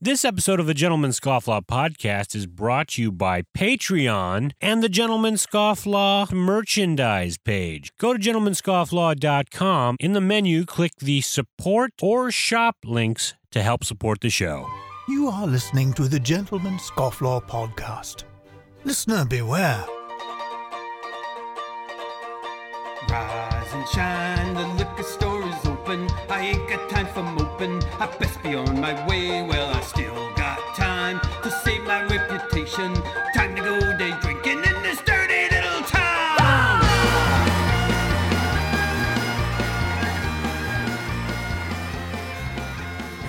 This episode of the Gentleman Scofflaw podcast is brought to you by Patreon and the Gentleman Scofflaw merchandise page. Go to gentlemanscofflaw.com. In the menu, click the support or shop links to help support the show. You are listening to the Gentleman Scofflaw podcast. Listener beware. Rise and shine, the liquor store is open. I ain't got time for moping. I best be on my way.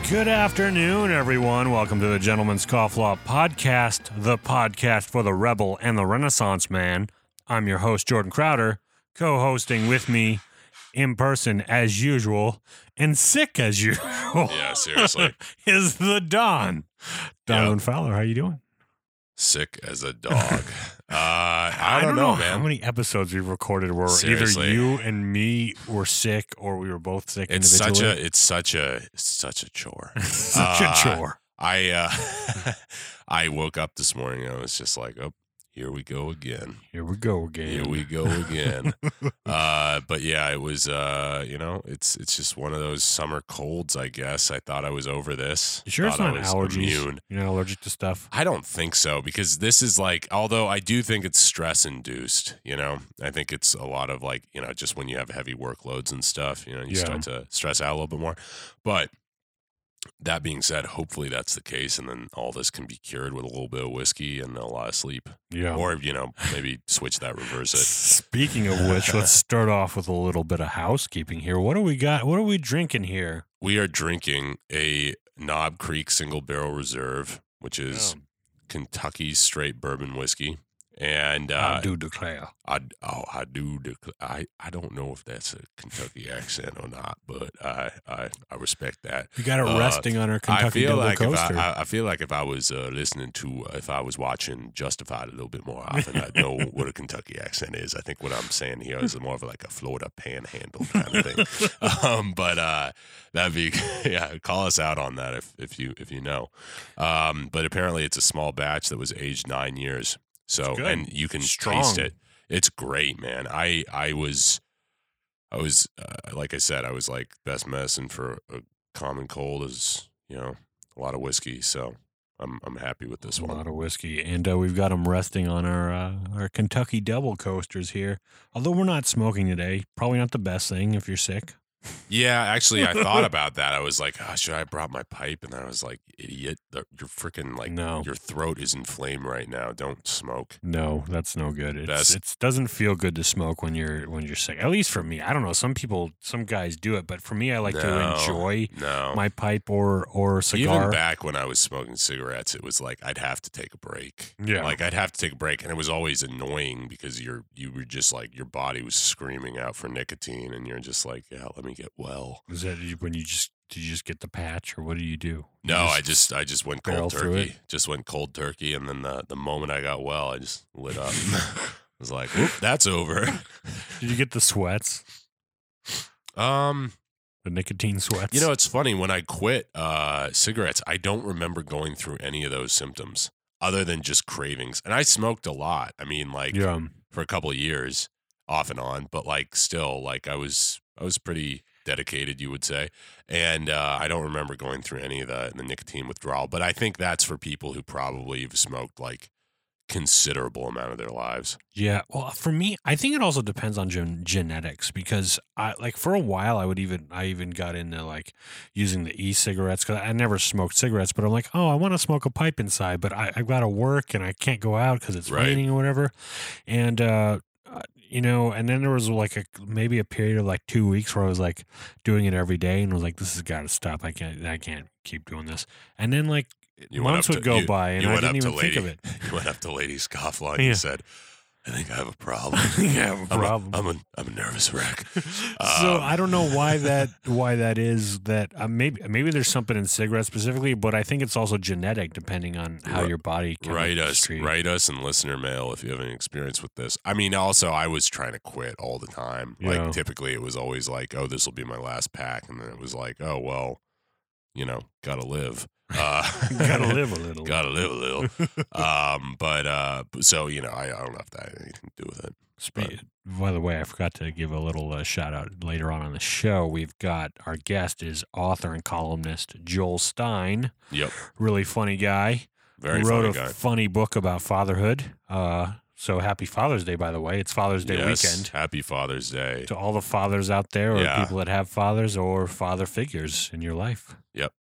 Good afternoon, everyone. Welcome to the Gentleman Scofflaw podcast, the podcast for the rebel and the renaissance man. I'm your host, Jordan Crowder, co hosting with me in person as usual and sick as usual. Yeah, seriously. is the Don. Donovan Fowler, how you doing? Sick as a dog. Uh, I, don't, know, how man. many episodes we've recorded where Seriously. either you and me were sick or we were both sick It's such a it's such a it's such a chore. such Uh, a chore. I uh I woke up this morning and I was just like, oh, here we go again. Here we go again. Here we go again. uh but yeah, it was uh, you know, it's it's just one of those summer colds, I guess. I thought I was over this. You sure it's Thought not I was allergies? immune. You're not allergic to stuff? I don't think so because this is like, although I do think it's stress induced, you know, I think it's a lot of like, you know, just when you have heavy workloads and stuff, you know, you Yeah. start to stress out a little bit more. But that being said, hopefully that's the case. And then all this can be cured with a little bit of whiskey and a lot of sleep. Yeah. Or, you know, maybe switch that, reverse it. Speaking of which, let's start off with a little bit of housekeeping here. What do we got? What are we drinking here? We are drinking a Knob Creek single barrel reserve, which is Oh. Kentucky straight bourbon whiskey. And I uh, do declare. I oh I do dec- I I don't know if that's a Kentucky accent or not, but I I, I respect that. We got it uh, resting on our Kentucky I feel like coaster. if I, I I feel like if I was uh, listening to if I was watching Justified a little bit more often, I'd know what a Kentucky accent is. I think what I'm saying here is more of like a Florida Panhandle kind of thing. um, but uh, that'd be yeah. Call us out on that if if you if you know. Um, but apparently it's a small batch that was aged nine years. So and you can Strong. taste it. It's great, man. I I was I was uh, like I said, I was like best medicine for a common cold is you know a lot of whiskey. So I'm I'm happy with this a one. A lot of whiskey, and uh, we've got them resting on our uh, our Kentucky double coasters here. Although we're not smoking today, probably not the best thing if you're sick. Yeah, actually, I thought about that. I was like, oh, should I have brought my pipe? And then I was like, idiot, you're freaking like No. your throat is inflamed right now. Don't smoke. No, that's no good. It's it doesn't feel good to smoke when you're when you're sick. At least for me, I don't know. Some people, some guys do it, but for me, I like to enjoy No, my pipe or or cigar. Even back when I was smoking cigarettes, it was like I'd have to take a break. Yeah. Like I'd have to take a break, and it was always annoying because you're you were just like your body was screaming out for nicotine, and you're just like, yeah, let me get well. Is that when you just did you just get the patch or what do you do? You No, I just I just went cold turkey. Just went cold turkey, and then the the moment I got well, I just lit up. I was like, whoop, that's over. did you get the sweats, Um, the nicotine sweats? you know, it's funny when I quit uh cigarettes, I don't remember going through any of those symptoms other than just cravings. And I smoked a lot. I mean, like yeah, for a couple of years off and on but like still like i was i was pretty dedicated you would say and uh, i don't remember going through any of the, the nicotine withdrawal but i think that's for people who probably have smoked like considerable amount of their lives yeah. Well, for me, I think it also depends on gen- genetics because I like for a while I would even I even got into like using the e-cigarettes because I never smoked cigarettes, but I'm like, oh, I want to smoke a pipe inside, but I, I've got to work and I can't go out because it's Right. raining or whatever, and uh, you know, and then there was like a maybe a period of like two weeks where I was like doing it every day and was like, this has got to stop. I can't I can't keep doing this. And then like You months would to- go you- by and I didn't up to even think of it. you went up to lady scofflaw and Yeah. you said i think i have a problem. I have a I'm problem. I'm, a, I'm a nervous wreck. So Um, I don't know why that why that is that uh, maybe maybe there's something in cigarettes specifically, but I think it's also genetic depending on how your body kind write us treat- write us in listener mail if you have any experience with this. I mean also i was trying to quit all the time. Yeah. like typically it was always like oh this will be my last pack and then it was like oh well you know gotta live Uh, Gotta live a little. Gotta live a little. um, but uh, so you know, I, I don't know if that had anything to do with it. Spe- By the way, I forgot to give a little uh, shout out later on on the show. We've got our guest is author and columnist Joel Stein. Yep, Really funny guy. very wrote funny a guy. funny book about fatherhood. Uh, so happy Father's Day, by the way. It's Father's Day yes, weekend. Happy Father's Day. To all the fathers out there, or Yeah. people that have fathers or father figures in your life. Yep.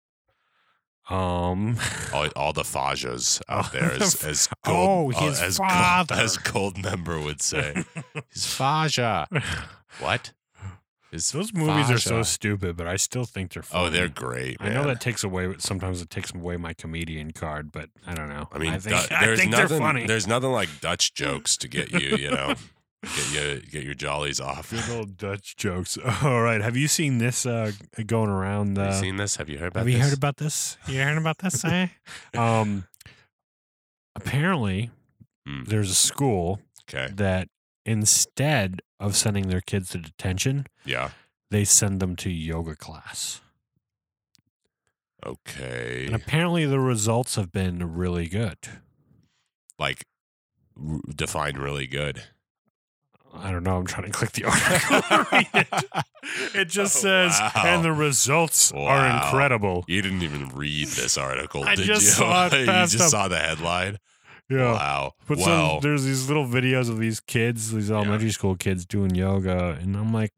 Um. All, all the fajas out there, as, as oh, Gold, his as father. Gold, as Goldmember would say, his faja. What? His Those movies are so stupid, but I still think they're funny. Oh, they're great. I know that takes away. Sometimes it takes away my comedian card, but I don't know. I mean, I think, Du- I think nothing. they're funny. There's nothing like Dutch jokes to get you, you know, get you get your jollies off. Good old Dutch jokes. All right, have you seen this uh, going around? Uh, Have you seen this? Have you heard about have this? you heard about this? You heard about this? eh? um, apparently, Hmm. there's a school Okay. that instead of sending their kids to detention, Yeah. they send them to yoga class. Okay. And apparently, the results have been really good. Like, r- define really good. I don't know. I'm trying to click the article. it. It just Oh, says, wow. and the results are incredible. You didn't even read this article, I did just you? saw it you just up. saw the headline. Yeah. Wow. But so there's these little videos of these kids, these elementary school kids doing yoga, and I'm like,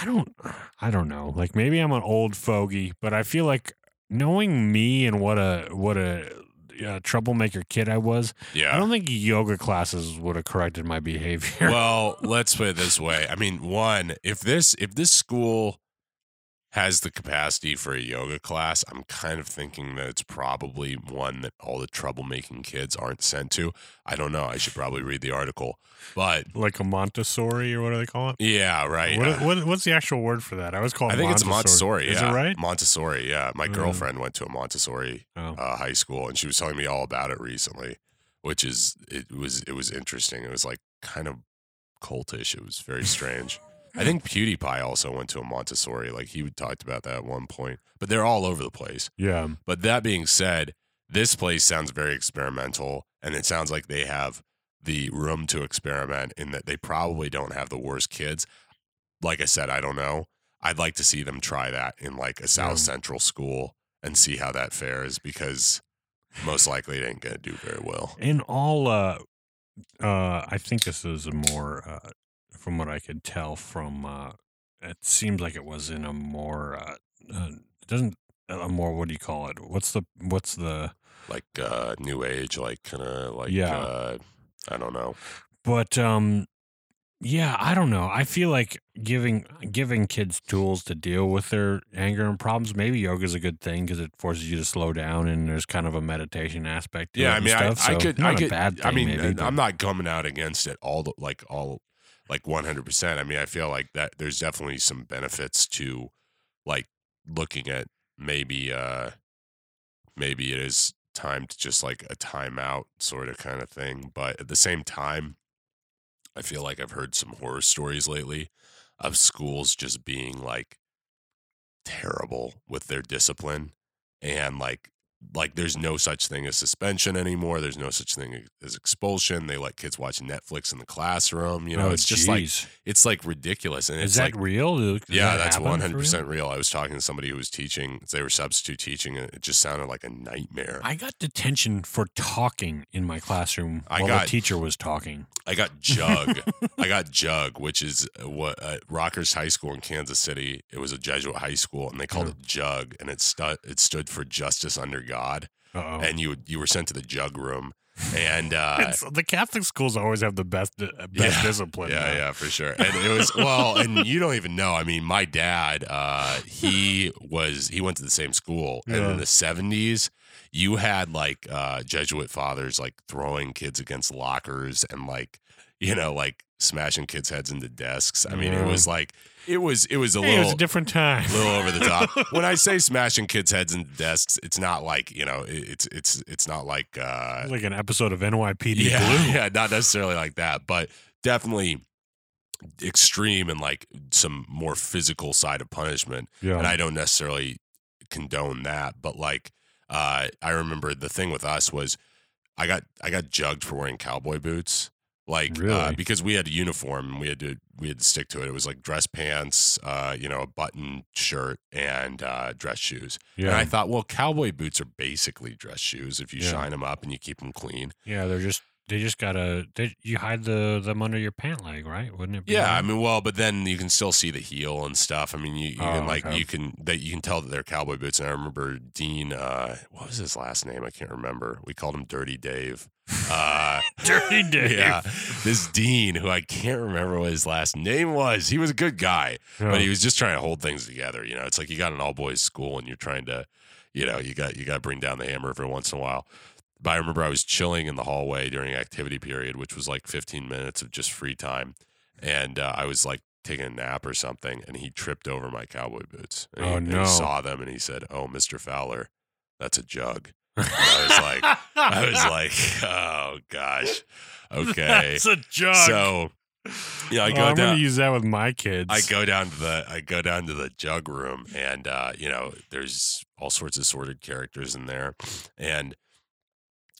I don't, I don't know. Like maybe I'm an old fogey, but I feel like knowing me and what a what a, uh troublemaker kid I was, Yeah. I don't think yoga classes would have corrected my behavior. well, let's put it this way. I mean, one, if this if this school has the capacity for a yoga class, I'm kind of thinking that it's probably one that all the troublemaking kids aren't sent to. I don't know. I should probably read the article. But like a Montessori or what do they call it? yeah, right. What, Uh, what, what's the actual word for that? I was call it I think it's Montessori. Is yeah. it right? Montessori. Yeah. My Uh. girlfriend went to a Montessori Oh. uh, high school, and she was telling me all about it recently, which is it was it was interesting. It was like kind of cultish. It was very strange. I think PewDiePie also went to a Montessori. Like he talked about that at one point, but they're all over the place. Yeah. But that being said, this place sounds very experimental, and it sounds like they have the room to experiment in that they probably don't have the worst kids. Like I said, I don't know. I'd like to see them try that in like a South Yeah. Central school and see how that fares because most likely it ain't gonna do very well. In all, uh, uh, I think this is a more, uh, from what I could tell from, uh, it seems like it was in a more, uh, uh it doesn't, a more, what do you call it? What's the, what's the, Like uh new age, like kind of like Yeah. uh I don't know. but, um, yeah, I don't know. I feel like giving giving kids tools to deal with their anger and problems. Maybe yoga's a good thing because it forces you to slow down, and there's kind of a meditation aspect. To Yeah, I mean, I, stuff, I so could, not I could. bad I mean, maybe, I'm not coming out against it all, the, like all, like 100. percent I mean, I feel like that there's definitely some benefits to, like, looking at maybe, uh maybe it is time to just like a timeout sort of kind of thing. But at the same time, I feel like I've heard some horror stories lately of schools just being like terrible with their discipline and like like there's no such thing as suspension anymore there's no such thing as expulsion they let kids watch netflix in the classroom you know Oh, it's just like it's like ridiculous and is it's that like real? Does yeah that that's 100% real? real i was talking to somebody who was teaching they were substitute teaching and it just sounded like a nightmare I got detention for talking in my classroom I while got- the teacher was talking. I got Jug. I got Jug, which is what uh, Rockhurst High School in Kansas City. It was a Jesuit high school, and they called Yeah. it Jug, and it stu- it stood for Justice Under God. Uh-oh. And you you were sent to the Jug room, and uh, the Catholic schools always have the best uh, best Yeah. discipline. yeah, man. yeah, for sure. And it was well, and you don't even know. I mean, my dad, uh, he was he went to the same school, and in the seventies, you had like uh, Jesuit fathers like throwing kids against lockers and like you know like smashing kids' heads into desks. I mean, it was like it was it was a Hey, it little. was a different time. a little over the top. when I say smashing kids' heads into desks, it's not like you know, it- it's it's it's not like uh, like an episode of NYPD yeah, Blue. yeah, not necessarily like that, but definitely extreme and like some more physical side of punishment. Yeah. And I don't necessarily condone that, but like uh, I remember the thing with us was I got I got jugged for wearing cowboy boots. Like uh, because we had a uniform and we had to we had to stick to it. It was like dress pants, uh, you know, a button shirt and uh, dress shoes. And I thought, well, cowboy boots are basically dress shoes if you Yeah. shine them up and you keep them clean. yeah, they're just they just gotta they, you hide the them under your pant leg, right? Wouldn't it? Be Yeah, that? I mean, well, but then you can still see the heel and stuff. I mean, you, you can Oh, like okay. you can that you can tell that they're cowboy boots. And I remember Dean, uh, what was his last name? I can't remember. We called him Dirty Dave. Uh, Dirty Dave. Yeah, this Dean, who I can't remember what his last name was. He was a good guy, but he was just trying to hold things together. You know, it's like you got an all boys school and you're trying to, you know, you got you got to bring down the hammer every once in a while. But I remember I was chilling in the hallway during activity period, which was like 15 minutes of just free time, and uh, I was like taking a nap or something, and he tripped over my cowboy boots. And he, Oh, and no. he saw them and he said, "Oh, Mister Fowler, that's a jug." I was like, I was like, oh gosh, okay. That's a jug. So yeah, I Oh, go I'm down. gonna use that with my kids. I go down to the I go down to the jug room, and uh, you know, there's all sorts of sorted characters in there, and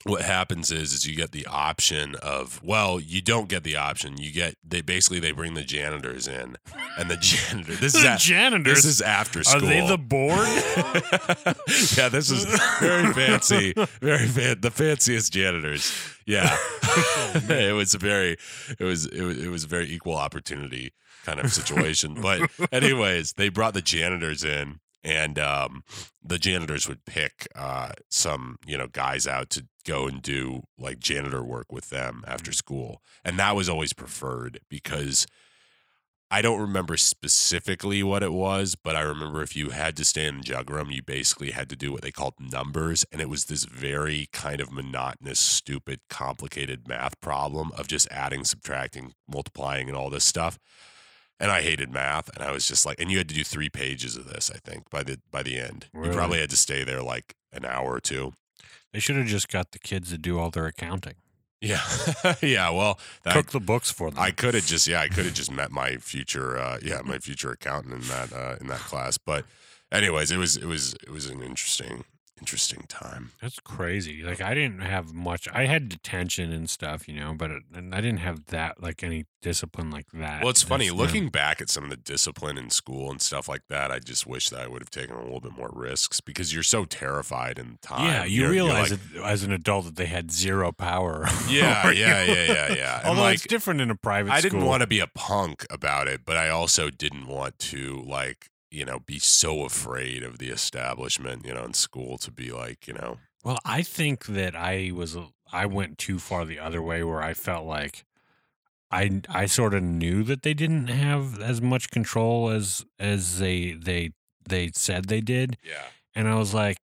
what happens is is you get the option of well you don't get the option. You get they basically they bring the janitors in and the janitor this is the a- janitors. this is after school Are they the board? yeah this is very fancy very fan- the fanciest janitors. Yeah. Oh, it was a very it was it was it was a very equal opportunity kind of situation. But anyways they brought the janitors in and um, the janitors would pick uh, some you know guys out to go and do like janitor work with them after school and that was always preferred because I don't remember specifically what it was, but I remember if you had to stay in the jug room, you basically had to do what they called numbers. And it was this very kind of monotonous, stupid, complicated math problem of just adding, subtracting, multiplying, and all this stuff. And I hated math. And I was just like, and you had to do three pages of this, I think, by the by the end. You probably had to stay there like an hour or two. they should have just got the kids to do all their accounting. Yeah. yeah. Well, that, Cook the books for them. I could have just yeah, I could have just met my future uh yeah, my future accountant in that uh in that class. But anyways, it was it was it was an interesting interesting time. That's crazy. Like I didn't have much. I had detention and stuff, you know, but it, and I didn't have that like any discipline like that. Well, it's funny That's- looking back at some of the discipline in school and stuff like that. I just wish that I would have taken a little bit more risks because you're so terrified in time. Yeah, you You're- you're realize like, it, as an adult that they had zero power. Yeah, yeah, yeah, yeah, yeah. Although like, it's different in a private. I didn't want to be a punk about it, but I also didn't want to like you know be so afraid of the establishment you know in school to be like you know Well, I think that I was I went too far the other way where I felt like I I sort of knew that they didn't have as much control as as they they they said they did, yeah and I was like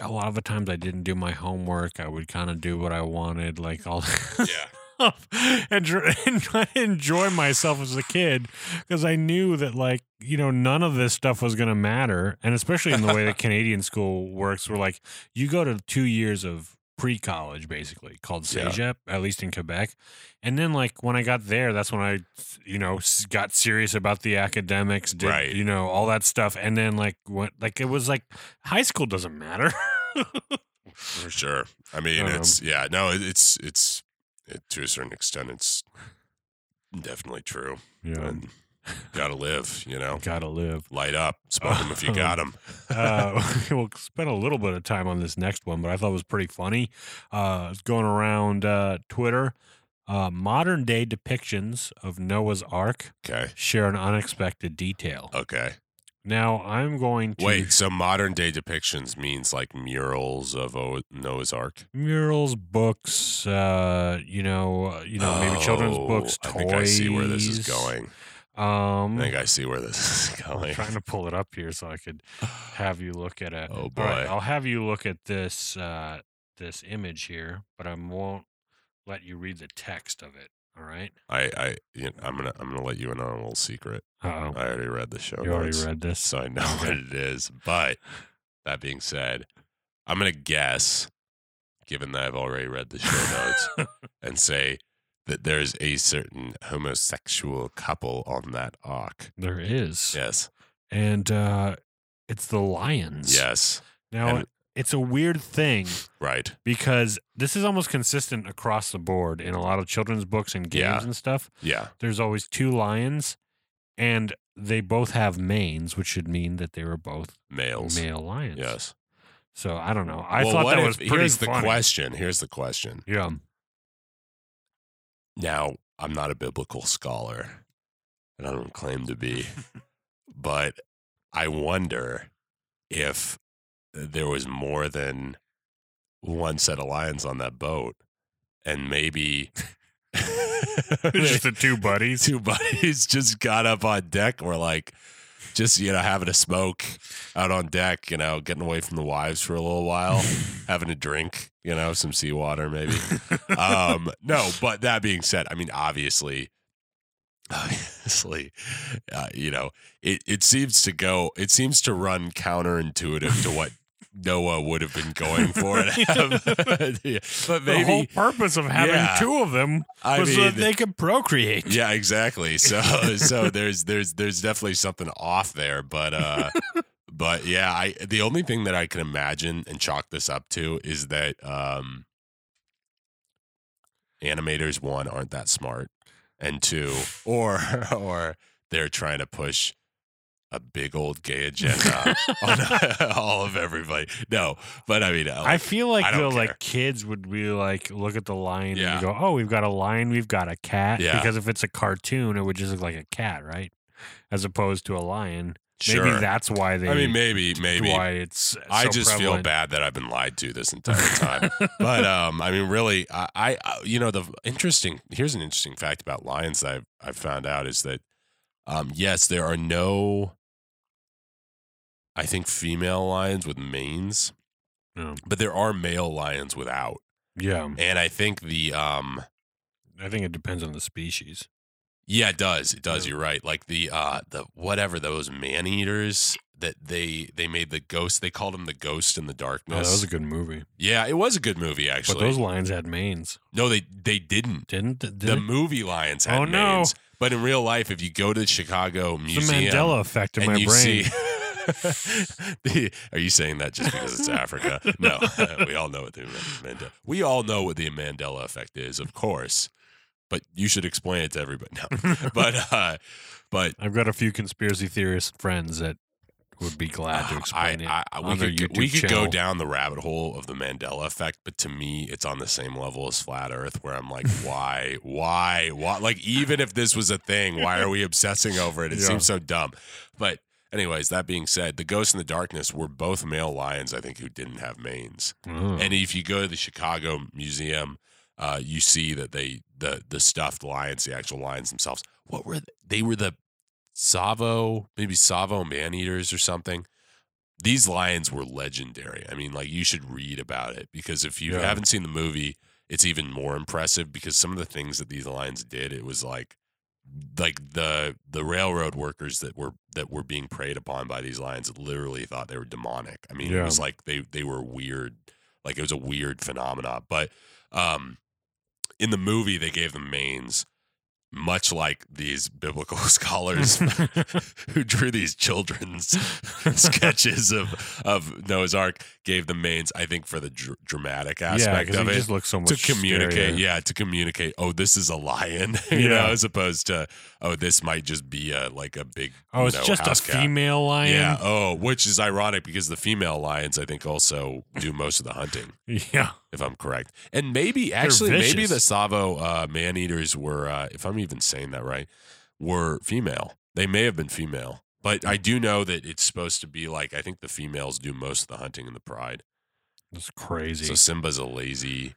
a lot of the times I didn't do my homework. I would kind of do what I wanted, like all yeah and, tr- and try to enjoy myself as a kid because I knew that like you know none of this stuff was going to matter, and especially in the way that Canadian school works, where like you go to two years of pre-college basically called Yeah. At least in Quebec, and then like when I got there, that's when I you know got serious about the academics, did Right. you know all that stuff, and then like what like it was like high school doesn't matter. for sure i mean Um, it's yeah no it's it's it, to a certain extent it's definitely true yeah, and gotta live you know gotta live. light up smoke them if you got them uh, we'll spend a little bit of time on this next one, but I thought it was pretty funny. Uh, it's going around uh, Twitter. Uh, modern day depictions of Noah's Ark okay share an unexpected detail. okay Now I'm going to wait so modern day depictions means like murals of o- noah's ark murals, books, uh, you know, uh, you know, maybe children's Oh, books, toys. i think i see where this is going Um, i think i see where this is I'm going trying to pull it up here so I could have you look at it. Oh, All right, boy. I'll have you look at this uh, this image here, but I won't let you read the text of it. All right. I, I, you know, I'm gonna, I'm gonna let you in on a little secret. Uh oh. I already read the show You already read this. so I know what it is. But that being said, I'm gonna guess, given that I've already read the show notes, and say that there's a certain homosexual couple on that ark. There is. Yes, And uh, it's the lions. yes. Now, And- it's a weird thing Right. because this is almost consistent across the board in a lot of children's books and games Yeah. and stuff. Yeah. There's always two lions, and they both have manes, which should mean that they were both Males. male lions. Yes. So I don't know. I well, thought that if- was pretty here's the question. Here's the question. Yeah. Now, I'm not a biblical scholar, and I don't claim to be, but I wonder if there was more than one set of lions on that boat, and maybe Just the two buddies. two buddies just got up on deck. We're like, just you know, having a smoke out on deck. You know, getting away from the wives for a little while, having a drink. You know, some seawater maybe. um, no, but that being said, I mean, obviously, obviously, uh, you know, it, it seems to go, it seems to run counterintuitive to what Noah would have been going for. Yeah, but the whole maybe, purpose of having Yeah. two of them I was so that they could procreate. yeah, exactly. So, so there's, there's, there's definitely something off there, but, uh, but yeah, I, the only thing that I can imagine and chalk this up to is that, um, animators one aren't that smart and two or or they're trying to push a big old gay agenda on all of everybody no but i mean uh, I feel like I the care. like kids would be like look at the lion Yeah. and go, "Oh, we've got a lion, we've got a cat." Yeah. Because if it's a cartoon, it would just look like a cat, right? As opposed to a lion. sure Maybe that's why they. i mean maybe maybe why it's. i so just feel bad that i've been lied to this entire time but um i mean really I, I I- you know the interesting here's an interesting fact about lions that i've, I've found out is that um yes there are no i think female lions with manes but there are male lions without Yeah, and i think the um I think it depends on the species. yeah it does it does Yeah. you're right like the uh the whatever those man eaters that they they made the ghost they called him the ghost in the darkness. Oh, that was a good movie. yeah it was a good movie actually But those lions had manes, no they they didn't didn't? Did the it? movie lions had Oh, no. But in real life if you go to the chicago museum the Mandela effect in and my you brain. see the- are you saying that just because it's Africa? No, we all know what the Mandela. We all know what the Mandela effect is, of course, but you should explain it to everybody. No, but uh, but I've got a few conspiracy theorist friends that would be glad to explain I, it. I, we on their could YouTube we could go down the rabbit hole of the Mandela effect, but to me, it's on the same level as flat Earth, where I'm like, why, why, why? Like, even if this was a thing, why are we obsessing over it? It Yeah. seems so dumb. But anyways, that being said, the Ghost in the Darkness were both male lions, I think, who didn't have manes. Oh. And if you go to the Chicago Museum, uh, you see that they the the stuffed lions, the actual lions themselves. What were they? they were the Tsavo, maybe Tsavo man eaters or something. These lions were legendary. I mean, like you should read about it because if you Yeah. haven't seen the movie, it's even more impressive because some of the things that these lions did, it was like like the the railroad workers that were that were being preyed upon by these lions literally thought they were demonic. I mean, it was like they they were weird, like it was a weird phenomena. But um, in the movie, they gave them manes, much like these biblical scholars who drew these children's sketches of of Noah's Ark gave them manes. I think for the dr- dramatic aspect because of it it just looks so much to communicate scarier. yeah to communicate oh this is a lion you know as opposed to oh this might just be a like a big Oh, it's know, just a cat. female lion. yeah oh which is ironic because the female lions i think also do most of the hunting Yeah. If i'm correct. And maybe actually maybe the tsavo uh, man-eaters were uh, if i'm even saying that right were female. They may have been female. But i do know that it's supposed to be like i think the females do most of the hunting in the pride. That's crazy. so simba's a lazy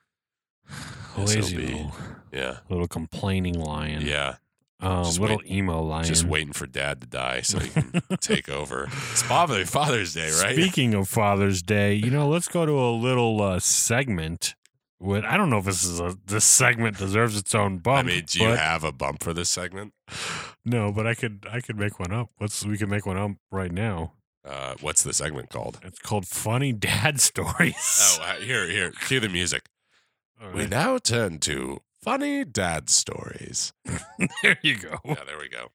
Lazy little, yeah. little complaining lion. yeah Um, Just little wait- emo lion. just waiting for dad to die so he can take over. It's Father, Father's Day, right? Speaking of Father's Day, you know, let's go to a little uh, segment. With I don't know if this is a this segment deserves its own bump. I mean, do you but- have a bump for this segment? no, but I could I could make one up. Let's we can make one up right now. Uh, what's the segment called? It's called Funny Dad Stories. Oh, uh, here, here, cue the music. All We now turn to funny dad stories. there you go. Yeah, there we go.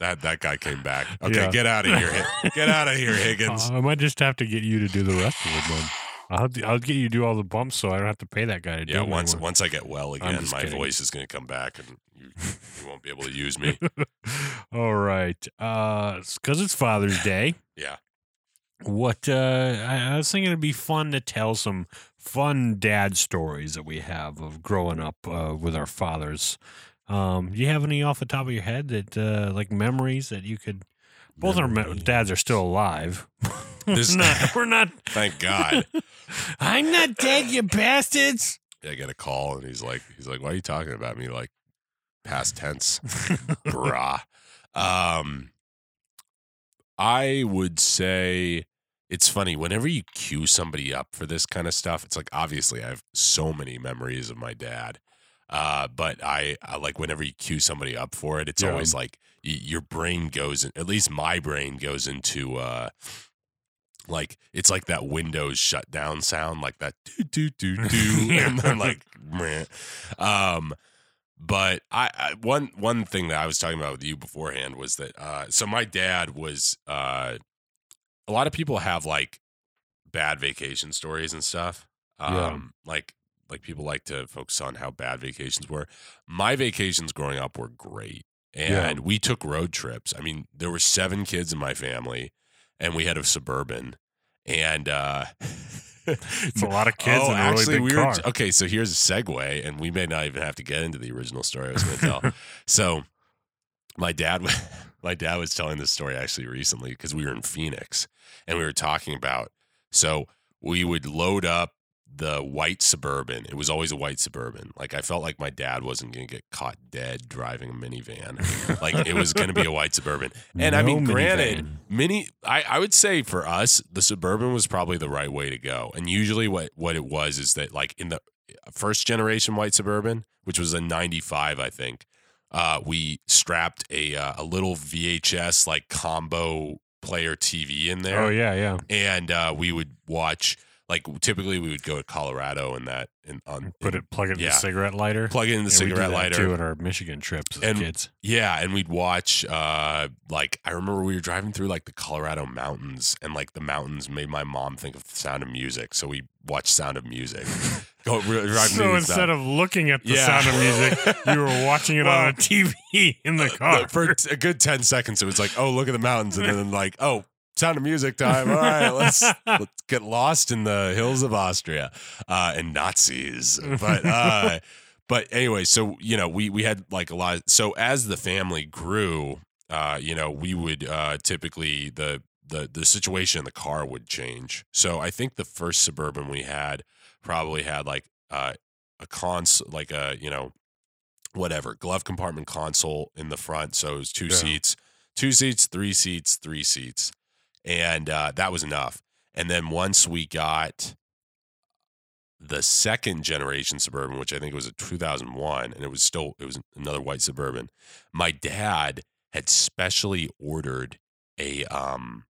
That that guy came back. Okay, Yeah. get out of here. Get out of here, Higgins. Uh, I might just have to get you to do the rest of it, then. I'll, I'll get you to do all the bumps so I don't have to pay that guy to do Yeah, it once anymore. once I get well again, my kidding. voice is going to come back, and you, you won't be able to use me. all right. Uh, because it's Father's Day. Yeah. What uh, I, I was thinking it'd be fun to tell some fun dad stories that we have of growing up uh, with our fathers. Um, do you have any off the top of your head that uh, like memories that you could? Both our dads are still alive. This- we're not. We're not Thank God. I'm not dead, you bastards. I get a call, and he's like, he's like, "Why are you talking about me like past tense, brah?" Um, I would say it's funny whenever you cue somebody up for this kind of stuff. It's like obviously I have so many memories of my dad, uh, but I, I like whenever you cue somebody up for it, it's Yeah. always like y- your brain goes in. At least my brain goes into. Uh, like it's like that Windows shutdown sound, like that do do do do, and then like, meh. um, but I, I one one thing that I was talking about with you beforehand was that uh, so my dad was uh, a lot of people have like bad vacation stories and stuff, um, Yeah. like like people like to focus on how bad vacations were. My vacations growing up were great, Yeah. and we took road trips. I mean, there were seven kids in my family, and we had a suburban, and uh, It's a lot of kids oh, in a really actually, big we car. were okay. So here's a segue, and we may not even have to get into the original story I was going to tell. so, my dad, my dad was telling this story actually recently because we were in Phoenix, and we were talking about. So we would load up the white suburban. It was always a white suburban. Like I felt like my dad wasn't going to get caught dead driving a minivan. like it was going to be a white suburban. And I No mean, granted, minivan. mini. I, I would say for us, the suburban was probably the right way to go. And usually, what what it was is that like in the uh, first generation white suburban, which was a '95, I think, uh, we strapped a uh, a little VHS like combo player TV in there Oh yeah, yeah. and uh, we would watch like typically we would go to Colorado and that and on Put it, plug it in yeah. the cigarette lighter. plug it in the did cigarette that lighter too at our Michigan trips as And- kids. yeah and we'd watch uh like I remember we were driving through like the Colorado mountains and like the mountains made my mom think of the sound of music so we watched Sound of Music go So instead of looking at the Yeah. sound of music, you were watching it on a TV in the car. for a good 10 seconds it was like oh look at the mountains and then like oh sound of music time. All right let's let's get lost in the hills of austria uh and nazis. But uh but anyway so you know we we had like a lot so as the family grew uh you know we would uh typically the the the situation in the car would change. So i think the first suburban we had probably had like uh a cons like a you know whatever glove compartment console in the front. So it was two Yeah. seats two seats three seats three seats and uh, that was enough and then once we got the second generation suburban which i think was a 2001 and it was still it was another white suburban my dad had specially ordered a um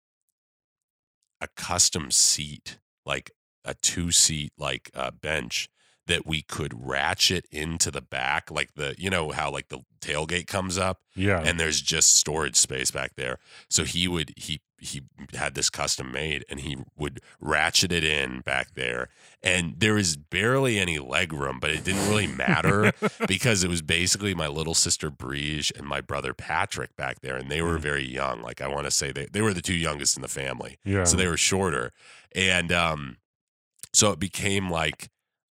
a custom seat like a two seat like uh, bench that we could ratchet into the back like the you know how like the tailgate comes up yeah. and there's just storage space back there. So he would he he had this custom made and he would ratchet it in back there. And there was barely any leg room but it didn't really matter because it was basically my little sister Briege and my brother Patrick back there and they were Mm. very young. Like I want to say they they were the two youngest in the family yeah. so they were shorter. And um so it became like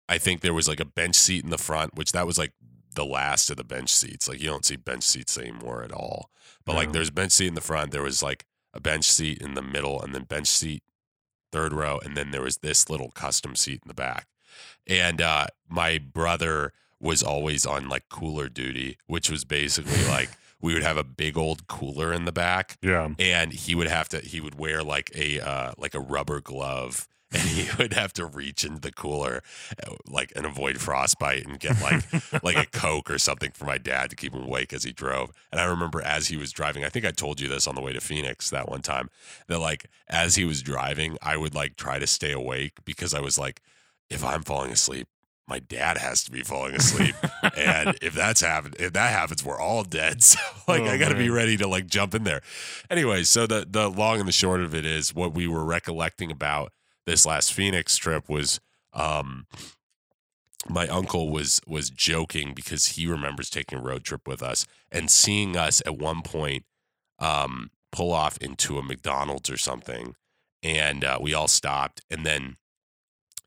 i think there was like a bench seat in the front which that was like the last of the bench seats. Like you don't see bench seats anymore at all. But like there's a bench seat in the front. There was like a bench seat in the middle and then bench seat third row and then there was this little custom seat in the back and uh my brother was always on like cooler duty which was basically like we would have a big old cooler in the back yeah. and he would have to he would wear like a uh like a rubber glove and he would have to reach into the cooler uh, like and avoid frostbite and get like like a coke or something for my dad to keep him awake as he drove. And i remember as he was driving i think i told you this on the way to phoenix that one time that like as he was driving i would like try to stay awake because i was like if i'm falling asleep my dad has to be falling asleep. And if that's happened if that happens we're all dead. So like Oh, i gotta be ready to like jump in there. Anyway so the the long and the short of it is what we were recollecting about this last Phoenix trip was um my uncle was was joking because he remembers taking a road trip with us and seeing us at one point um pull off into a McDonald's or something and uh, we all stopped and then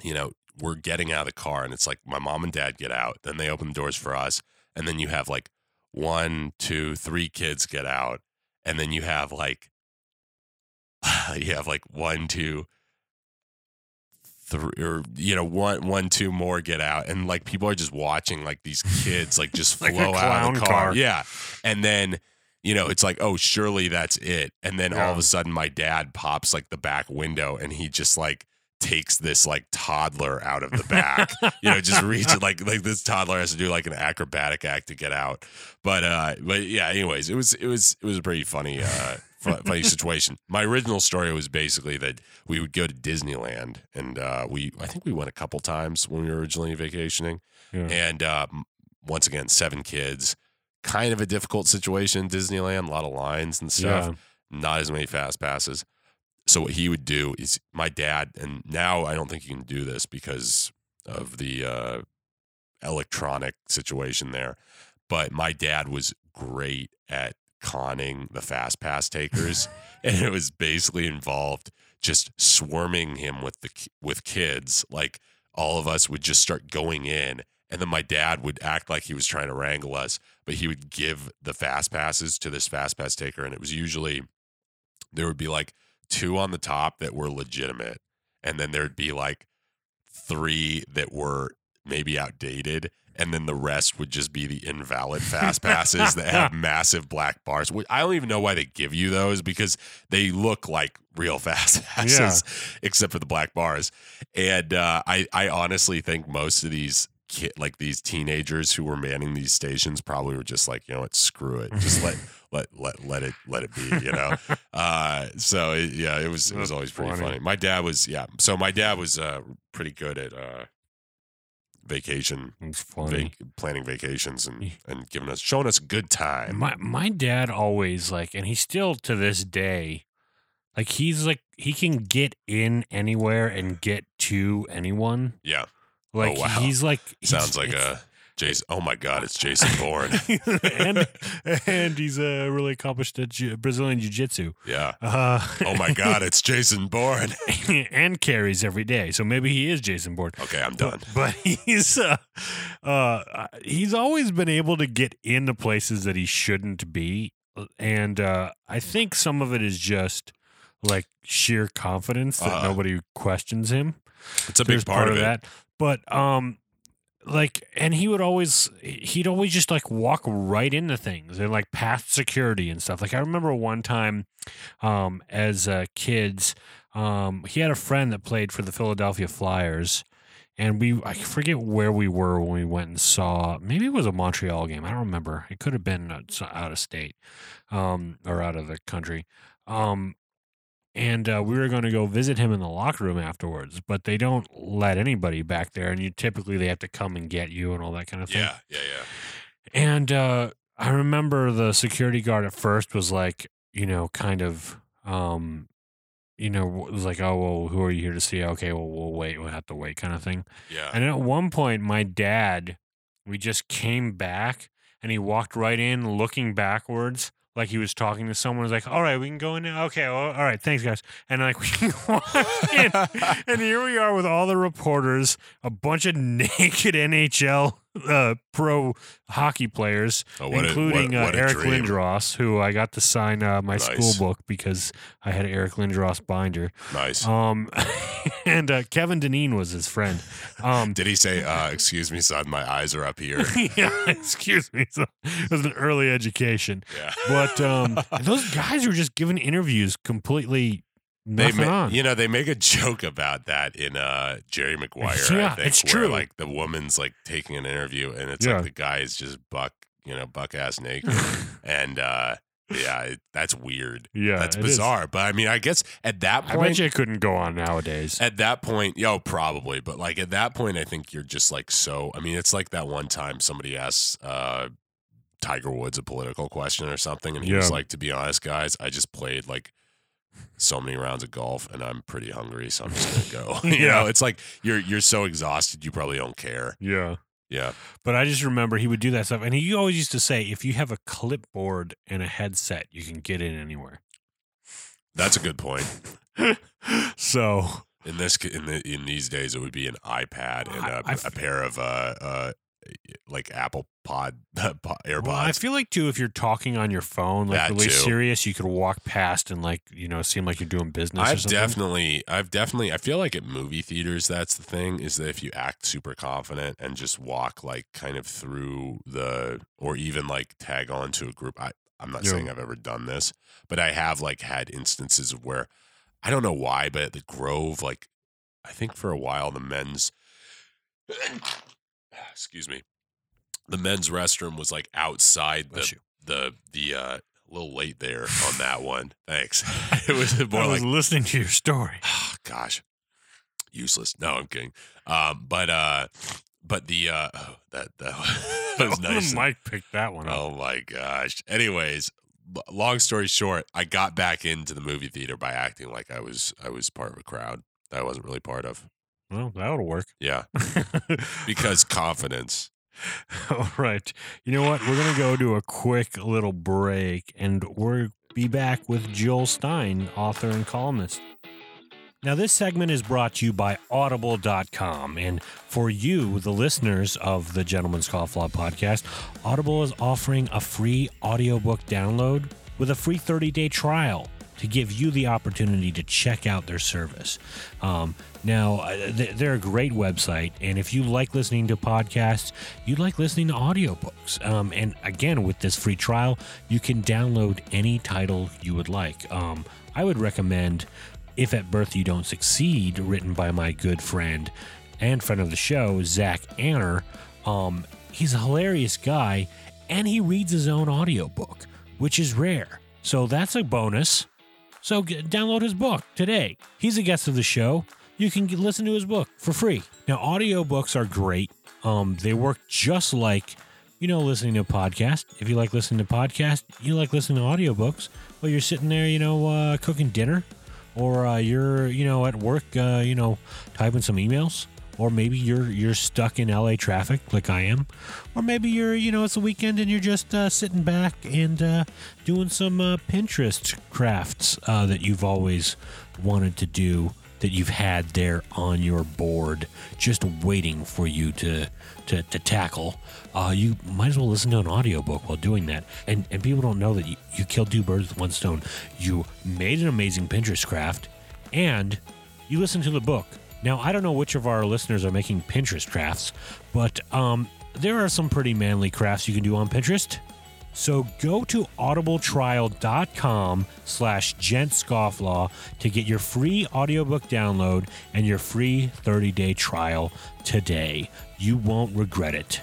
you know we're getting out of the car and it's like my mom and dad get out then they open the doors for us and then you have like one two three kids get out and then you have like you have like one two three or you know one one two more get out and like people are just watching like these kids like just Like flow out of the car. car. yeah. And then you know it's like oh surely that's it. And then all of a sudden my dad pops like the back window and he just like takes this like toddler out of the back you know just reach like like this toddler has to do like an acrobatic act to get out. But uh but yeah anyways it was it was it was a pretty funny uh funny situation my original story was basically that we would go to disneyland and uh we i think we went a couple times when we were originally vacationing Yeah. and uh once again seven kids kind of a difficult situation in disneyland a lot of lines and stuff Yeah. not as many fast passes. So what he would do is my dad, and now I don't think you can do this because of the uh, electronic situation there. But my dad was great at conning the fast pass takers, and it was basically involved just swarming him with the with kids. Like all of us would just start going in, and then my dad would act like he was trying to wrangle us, but he would give the fast passes to this fast pass taker, and it was usually there would be like two on the top that were legitimate, and then there'd be like three that were maybe outdated, and then the rest would just be the invalid fast passes that have massive black bars. I don't even know why they give you those because they look like real fast passes, except for the black bars. And uh, I, I honestly think most of these kid, like these teenagers who were manning these stations, probably were just like, you know what, screw it, just let. Let, let let it let it be you know uh so it, yeah it was it was always pretty funny. funny my dad was yeah so my dad was uh pretty good at uh vacation It's funny. vac- planning vacations and and giving us showing us good time My my dad always like, and he's still to this day, like he's like he can get in anywhere and get to anyone. yeah oh, Like Oh, wow. he's like sounds like a jason oh my god it's jason bourne and and he's uh, really accomplished at ju- Brazilian jiu jitsu. yeah Uh, oh my god it's jason bourne and carries every day. So maybe he is Jason Bourne. okay i'm done But he's uh, uh, he's always been able to get into places that he shouldn't be, and uh, I think some of it is just like sheer confidence that Uh-huh. nobody questions him. it's a big There's part, of it that. But um, like, and he would always he'd always just like walk right into things and like past security and stuff. Like I remember one time, um, as uh, kids, um, he had a friend that played for the Philadelphia Flyers. And we, I forget where we were when we went and saw. Maybe it was a Montreal game. I don't remember. It could have been uh, out of state, um, or out of the country. Um, and uh, we were going to go visit him in the locker room afterwards, but they don't let anybody back there, and you typically they have to come and get you and all that kind of thing. yeah yeah yeah And uh, I remember the security guard at first was like, you know, kind of, um, you know, it was like, oh, well, who are you here to see? Okay, well, we'll wait. We'll have to wait, kind of thing. yeah And at one point, my dad, we just came back and he walked right in looking backwards like he was talking to someone. Was like, all right, we can go in now. Okay, well, all right, thanks, guys. And like we walked in, and here we are with all the reporters, a bunch of naked NHL uh, pro hockey players, Oh, what a- including what- what uh, Eric dream. Lindros, who I got to sign uh, my Nice. school book because I had an Eric Lindros binder. nice Um, and uh, Kevin Dineen was his friend. Um, did he say uh excuse me son my eyes are up here yeah, excuse me. So it was an early education, yeah but um, those guys were just giving interviews completely they ma- you know they make a joke about that in uh Jerry Maguire Yeah, I think it's where true. like the woman's like taking an interview and it's Yeah. like the guy is just buck you know buck ass naked and uh yeah it, that's weird yeah, that's bizarre but I mean I guess at that I point bet you it couldn't go on nowadays. at that point yo probably but like at that point I think you're just like so I mean it's like that one time somebody asked uh Tiger Woods a political question or something and he was like to be honest guys I just played like so many rounds of golf and I'm pretty hungry, so I'm just gonna go. you Yeah. know, it's like you're you're so exhausted you probably don't care. Yeah. Yeah. But I just remember he would do that stuff. And he always used to say, if you have a clipboard and a headset, you can get in anywhere. That's a good point. so In this in the, in these days, it would be an iPad and I- a, I f- a pair of uh uh like Apple Pod po- AirPods. Well, I feel like too, if you're talking on your phone, like That really too. serious, you could walk past and like you know seem like you're doing business. I've something. definitely, I've definitely, I feel like at movie theaters, that's the thing is that if you act super confident and just walk like kind of through the, or even like tag on to a group. I, I'm not Yeah. saying I've ever done this, but I have like had instances of where I don't know why, but at the Grove, like I think for a while the men's, excuse me, the men's restroom was like outside the the the uh a little late there on that one. Thanks. it was more I was like listening to your story. oh, gosh. Useless. No, I'm kidding. Um but uh but the uh oh, that that, that was nice. Mike picked that one up. Oh my gosh. Anyways, long story short, I got back into the movie theater by acting like I was I was part of a crowd that I wasn't really part of. Well, that'll work. Yeah, because confidence. All right. You know what? We're going to go to a quick little break and we'll be back with Joel Stein, author and columnist. Now, this segment is brought to you by Audible.com. And for you, the listeners of the Gentleman's Scofflaw podcast, Audible is offering a free audiobook download with a free 30 day trial to give you the opportunity to check out their service. Um, now, uh, they're a great website, and if you like listening to podcasts, you like listening to audiobooks. Um, and again, with this free trial, you can download any title you would like. Um, I would recommend If at Birth You Don't Succeed, written by my good friend and friend of the show, Zach Anner. Um, he's a hilarious guy, and he reads his own audiobook, which is rare. So that's a bonus. So g- download his book today. He's a guest of the show. You can g- listen to his book for free. Now, audiobooks are great. Um, they work just like, you know, listening to a podcast. If you like listening to podcasts, you like listening to audiobooks. Well, you're sitting there, you know, uh, cooking dinner, or uh, you're, you know, at work, uh, you know, typing some emails, or maybe you're you're stuck in LA traffic like I am, or maybe you're, you know, it's a weekend and you're just uh, sitting back and uh, doing some uh, Pinterest crafts uh, that you've always wanted to do that you've had there on your board, just waiting for you to to, to tackle. Uh, you might as well listen to an audiobook while doing that. And and people don't know that you, you killed two birds with one stone. You made an amazing Pinterest craft, and you listened to the book. Now I don't know which of our listeners are making Pinterest crafts, but um, there are some pretty manly crafts you can do on Pinterest. So go to audibletrial.com slash gentscofflaw to get your free audiobook download and your free 30-day trial today. You won't regret it.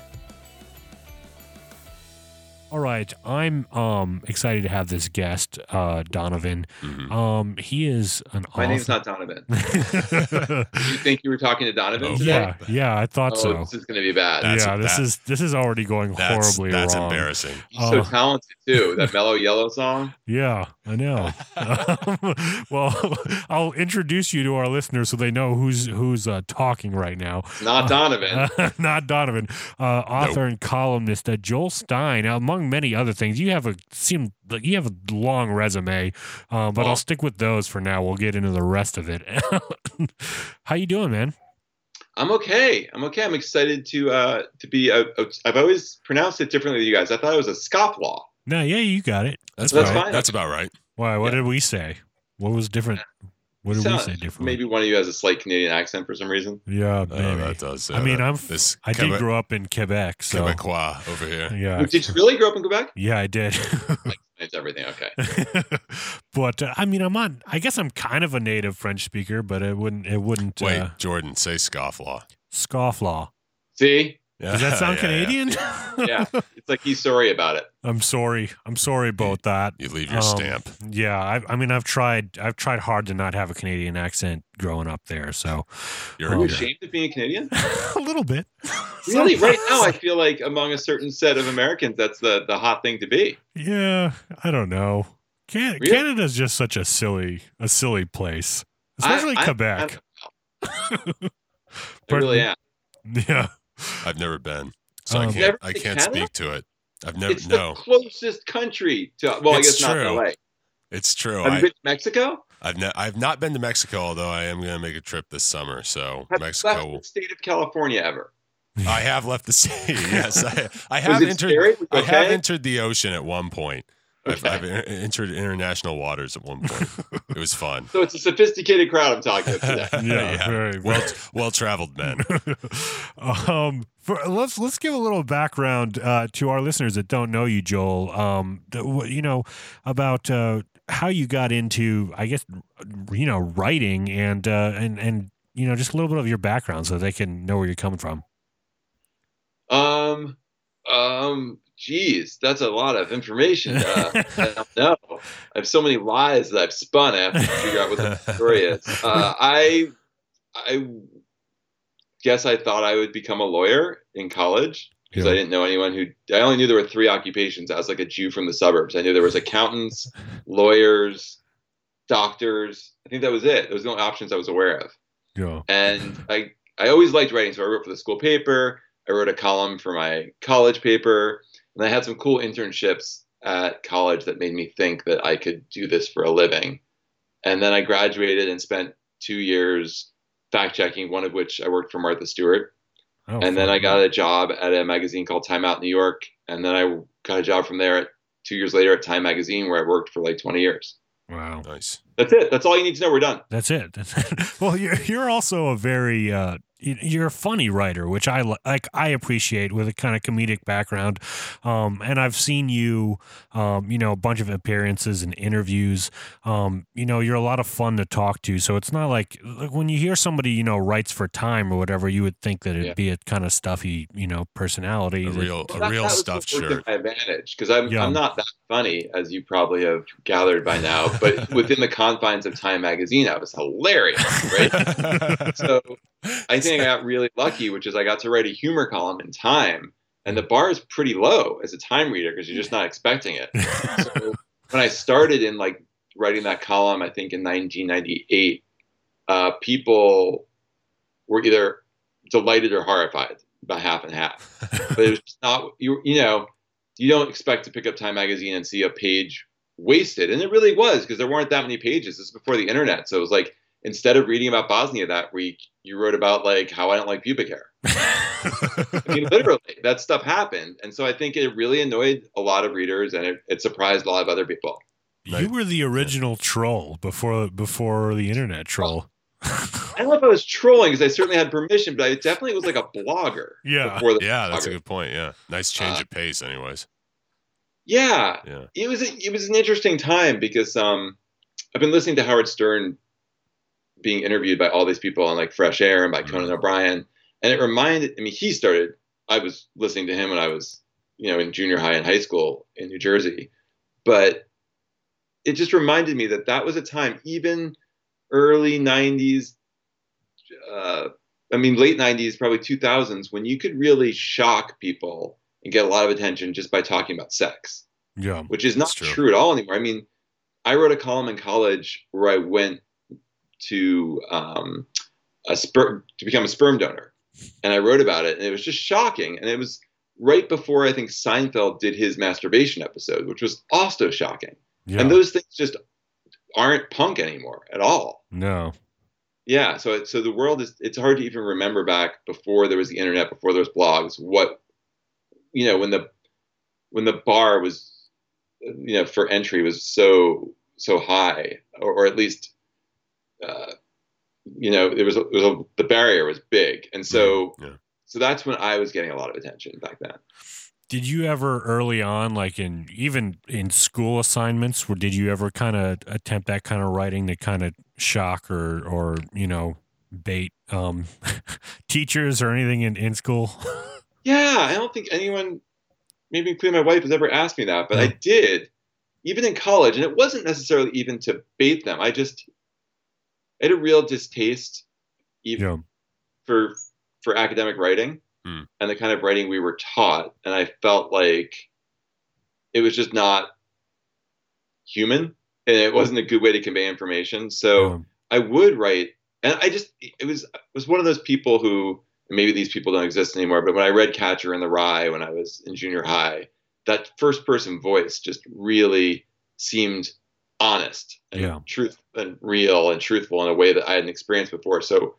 All right, I'm um excited to have this guest, uh, Donovan. Mhm. Um, he is an My name's not Donovan. you think you were talking to Donovan Oh, today? yeah, yeah, I thought Oh, so. this is going to be bad. That's- yeah, this that- is this is already going That's horribly that's wrong. embarrassing. He's so Oh. talented too. That Mellow Yellow song. Yeah, I know. well, I'll introduce you to our listeners so they know who's who's uh, talking right now. Not Donovan. Not Donovan, uh, author and columnist uh, Joel Stein. Now, among many other things, you have a seem like you have a long resume, uh, but I'll stick with those for now. We'll get into the rest of it. How you doing, man? I'm okay. I'm okay. I'm excited to uh to be. Uh, uh, I've always pronounced it differently than you guys. I thought it was a scofflaw. No, yeah, you got it. That's, That's about, fine. That's about right. Why? What Yeah. did we say? What was different? What did we say different? Maybe one of you has a slight Canadian accent for some reason. Yeah, Oh, maybe. that does. I mean, that- I'm. this I did grow up in Quebec, so Quebecois over here. yeah, Did you really grow up in Quebec? yeah, I did. Explains everything. Okay. but uh, I mean, I'm on. I guess I'm kind of a native French speaker, but it wouldn't. It wouldn't. Wait, Uh, Jordan, say scofflaw. scofflaw. See? Does that sound Yeah, yeah. Canadian? Yeah. it's like he's sorry about it. I'm sorry. I'm sorry about that. You leave your Um, stamp. Yeah, I, I mean, I've tried. I've tried hard to not have a Canadian accent growing up there. So You're, um, Are you ashamed of being Canadian? a little bit. Really? Right now, I feel like among a certain set of Americans, that's the the hot thing to be. Yeah, I don't know. Can- Really? Canada's just such a silly, a silly place, especially I- I- Quebec. I Pardon really am. yeah. I've never been, so I Um, can't. I can't Canada? speak to it. I've never. It's no, the closest country to. Well, It's I guess not true. LA. it's true. Have I, you been to Mexico? I've ne- I've not been to Mexico, although I am going to make a trip this summer. So Have you Mexico. left the state of California ever? I have left the city. Yes, I, I have entered. scary? Was it I have entered the ocean at one point. I've, I've entered international waters at one point. it was fun. So it's a sophisticated crowd I'm talking to today. Yeah, very, well very- well traveled men. um, for, let's let's give a little background uh, to our listeners that don't know you, Joel. Um, the, you know about uh, how you got into, I guess, you know, writing and uh, and and you know, just a little bit of your background so they can know where you're coming from. Um, um, geez, that's a lot of information. Uh, I don't know. I have so many lies that I've spun. I have to figure out what the story is. Uh, I, I guess I thought I would become a lawyer in college because I didn't know anyone who. I only knew there were three occupations. I was like a Jew from the suburbs. I knew there was accountants, lawyers, doctors. I think that was it. Those were the only options I was aware of Yeah. and I I always liked writing. So I wrote for the school paper. I wrote a column for my college paper, and I had some cool internships at college that made me think that I could do this for a living. And then I graduated and spent two years fact checking, one of which I worked for Martha Stewart. Oh, and then. I got a job at a magazine called Time Out New York, and then I got a job from there two years later at Time Magazine, where I worked for like 20 years. Wow. nice. That's it. That's all you need to know. We're done. That's it. well, you're you're also a very uh, you- you're a funny writer, which I like. I appreciate with a kind of comedic background, um, and I've seen you, um, you know, a bunch of appearances and interviews. Um, you know, you're a lot of fun to talk to. So it's not like, like when you hear somebody, you know, writes for Time or whatever, you would think that it'd Yeah. be a kind of stuffy, you know, personality. A that- real a That- real that was stuffed what worked to shirt. My advantage because I'm Yeah. I'm not that funny as you probably have gathered by now, but within the confines of Time Magazine, I was hilarious, right? so I think I got really lucky, which is I got to write a humor column in Time, and the bar is pretty low as a Time reader because you're just not expecting it. So when I started in like writing that column, I think in 1998, uh, people were either delighted or horrified, about half and half. But it was just not you you know you don't expect to pick up time magazine and see a page wasted and it really was because there weren't that many pages. This is before the internet so it was like instead of reading about bosnia that week you wrote about like how i don't like pubic hair i mean literally that stuff happened and so i think it really annoyed a lot of readers and it, it surprised a lot of other people you were the original troll before before the internet troll. i don't know if i was trolling because i certainly had permission but i definitely was like a blogger Yeah. before the yeah, that's a good point. Yeah, nice change Uh, of pace. Anyways, yeah yeah. it was it was an interesting time because um I've been listening to Howard Stern being interviewed by all these people on like Fresh Air and by Conan O'Brien, and it reminded I mean he started I was listening to him when I was you know in junior high and high school in New Jersey, but it just reminded me that that was a time even early '90s. Uh, I mean, late '90s, probably 2000s, when you could really shock people and get a lot of attention just by talking about sex Yeah. which is not true. true. at all anymore. I mean, I wrote a column in college where I went to um, a sperm to become a sperm donor, and I wrote about it, and it was just shocking. And it was right before I think Seinfeld did his masturbation episode, which was also shocking. Yeah. And those things just aren't punk anymore at all. no. Yeah, so it, so the world is it's hard to even remember back before there was the internet, before there was blogs, what you know when the when the bar was you know for entry was so so high, or, or at least uh, you know it was, it was a, the barrier was big, and so Yeah. so that's when I was getting a lot of attention back then. Did you ever early on, like in even in school assignments, where did you ever kind of attempt that kind of writing to kind of shock or or you know bait um, teachers or anything in in school? Yeah, I don't think anyone, maybe including my wife, has ever asked me that, but I did, even in college, and it wasn't necessarily even to bait them. I just I had a real distaste even yeah. for for academic writing Hmm. and the kind of writing we were taught, and I felt like it was just not human, and it wasn't a good way to convey information. So Um, I would write, and I just it was it was one of those people who maybe these people don't exist anymore. But when I read Catcher in the Rye when I was in junior high, that first person voice just really seemed honest and Yeah. truth and real and truthful in a way that I hadn't experienced before. So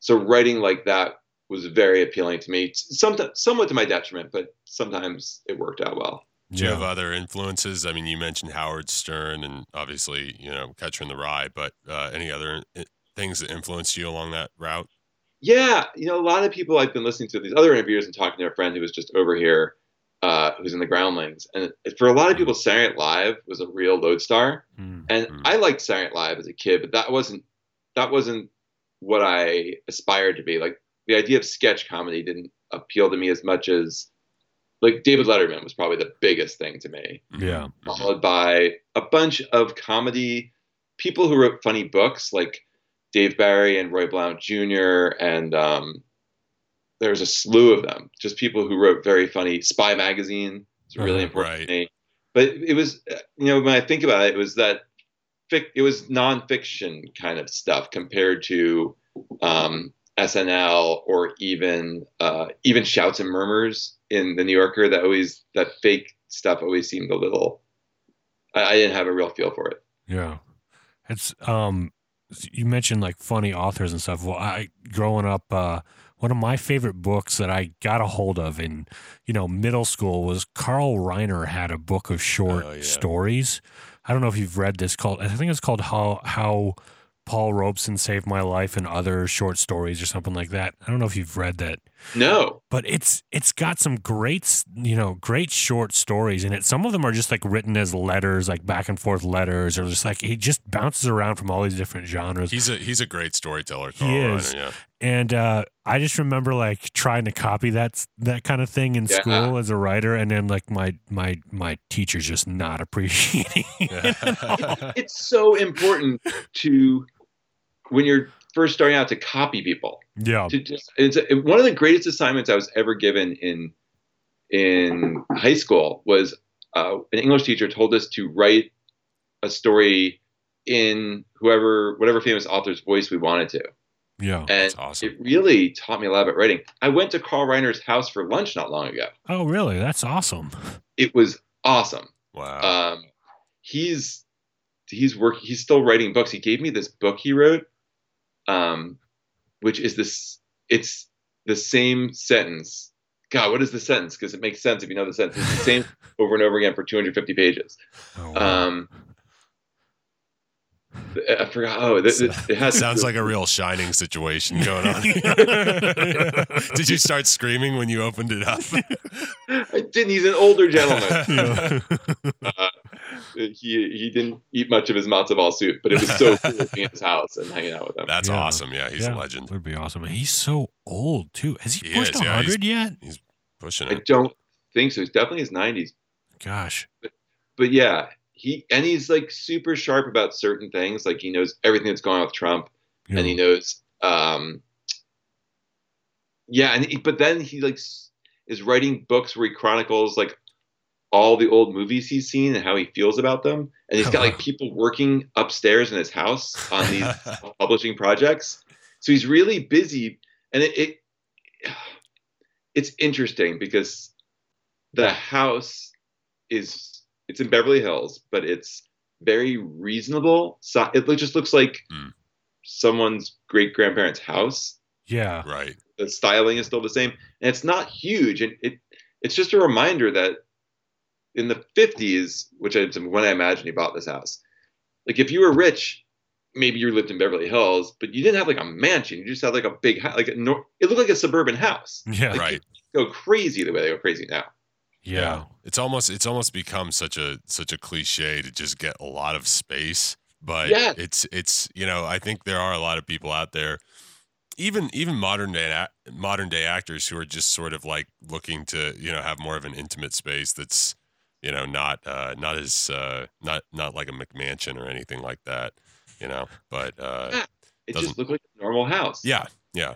so writing like that was very appealing to me. Sometimes somewhat to my detriment, but sometimes it worked out well. Do you yeah. have other influences? I mean, you mentioned Howard Stern and obviously, you know, Catcher in the Rye, but uh, any other things that influenced you along that route? Yeah, you know, a lot of people I've been listening to these other interviews and talking to a friend who was just over here, uh, who's in the Groundlings, and for a lot of people, Saturday Night Live was a real lodestar, Mm. and. I liked Saturday Night Live as a kid, but that wasn't that wasn't what I aspired to be. Like the idea of sketch comedy didn't appeal to me as much as like David Letterman was probably the biggest thing to me Yeah. Followed by a bunch of comedy people who wrote funny books like Dave Barry and Roy Blount Jr. and um, there was a slew of them. Just people who wrote very funny. Spy Magazine is really Uh-huh, important right. to me. But it was, you know, when I think about it, it was that fic- it was nonfiction kind of stuff compared to um, SNL or even uh, even Shouts and Murmurs in the New Yorker. That always that fake stuff always seemed a little. I, I didn't have a real feel for it. Yeah. It's um you mentioned like funny authors and stuff. Well, I growing up uh one of my favorite books that I got a hold of in, you know, middle school was Carl Reiner had a book of short Oh, yeah. stories. I don't know if you've read this called I think it's called How How Paul Robeson Saved My Life and Other Short Stories or something like that. I don't know if you've read that No, but it's it's got some great you know great short stories in it some of them are just like written as letters like back and forth letters or just like he just bounces around from all these different genres He's a he's a great storyteller. He is. Reiner, yeah. And uh i just remember like trying to copy that that kind of thing in Yeah. school as a writer and then like my my my teacher's just not appreciating it at all. it's so important to when you're first starting out to copy people. yeah to just it's one of the greatest assignments I was ever given in in high school was uh, an English teacher told us to write a story in whoever whatever famous author's voice we wanted to, yeah and That's awesome. it really taught me a lot about writing. I went to Carl Reiner's house for lunch not long ago. oh really that's awesome It was awesome. Wow. Um, he's he's working. He's still writing books. He gave me this book he wrote, um, which is this. It's the same sentence. God, what is the sentence? Because it makes sense if you know the sentence. It's the same over and over again for 250 pages. oh, wow. Um, I forgot. Oh, this, it, it has Sounds like a real shining situation going on. Did you start screaming when you opened it up? I didn't. He's an older gentleman. Yeah. Uh, he he didn't eat much of his matzo ball soup, but it was so cool being in his house and hanging out with him. That's Yeah. awesome. Yeah, he's Yeah. a legend. would be awesome he's so old too has he, He pushed is, yeah, 100 yet He's Pushing It. I don't think so. He's definitely his 90s. gosh but yeah, he and he's like super sharp about certain things. Like he knows everything that's going on with Trump, Yeah. and he knows, um, yeah, and he, but then he like is writing books where he chronicles like all the old movies he's seen and how he feels about them, and he's got like people working upstairs in his house on these publishing projects. So he's really busy, and it, it it's interesting because the house is it's in Beverly Hills, but it's very reasonable. So it just looks like Hmm. someone's great grandparents' house. yeah right. The styling is still the same, and it's not huge. And it it's just a reminder that in the 50s, which is when I imagine he bought this house, like if you were rich, maybe you lived in Beverly Hills, but you didn't have like a mansion. You just had like a big house. Like a, it looked like a suburban house. yeah Like, Right. Go crazy the way they go crazy now. Yeah It's almost it's almost become such a such a cliche to just get a lot of space, but Yes. it's it's you know I think there are a lot of people out there, even even modern day modern day actors who are just sort of like looking to you know have more of an intimate space that's you know not uh, not as uh, not not like a McMansion or anything like that, you know. But uh, yeah. It Doesn't- just looked like a normal house. yeah, yeah,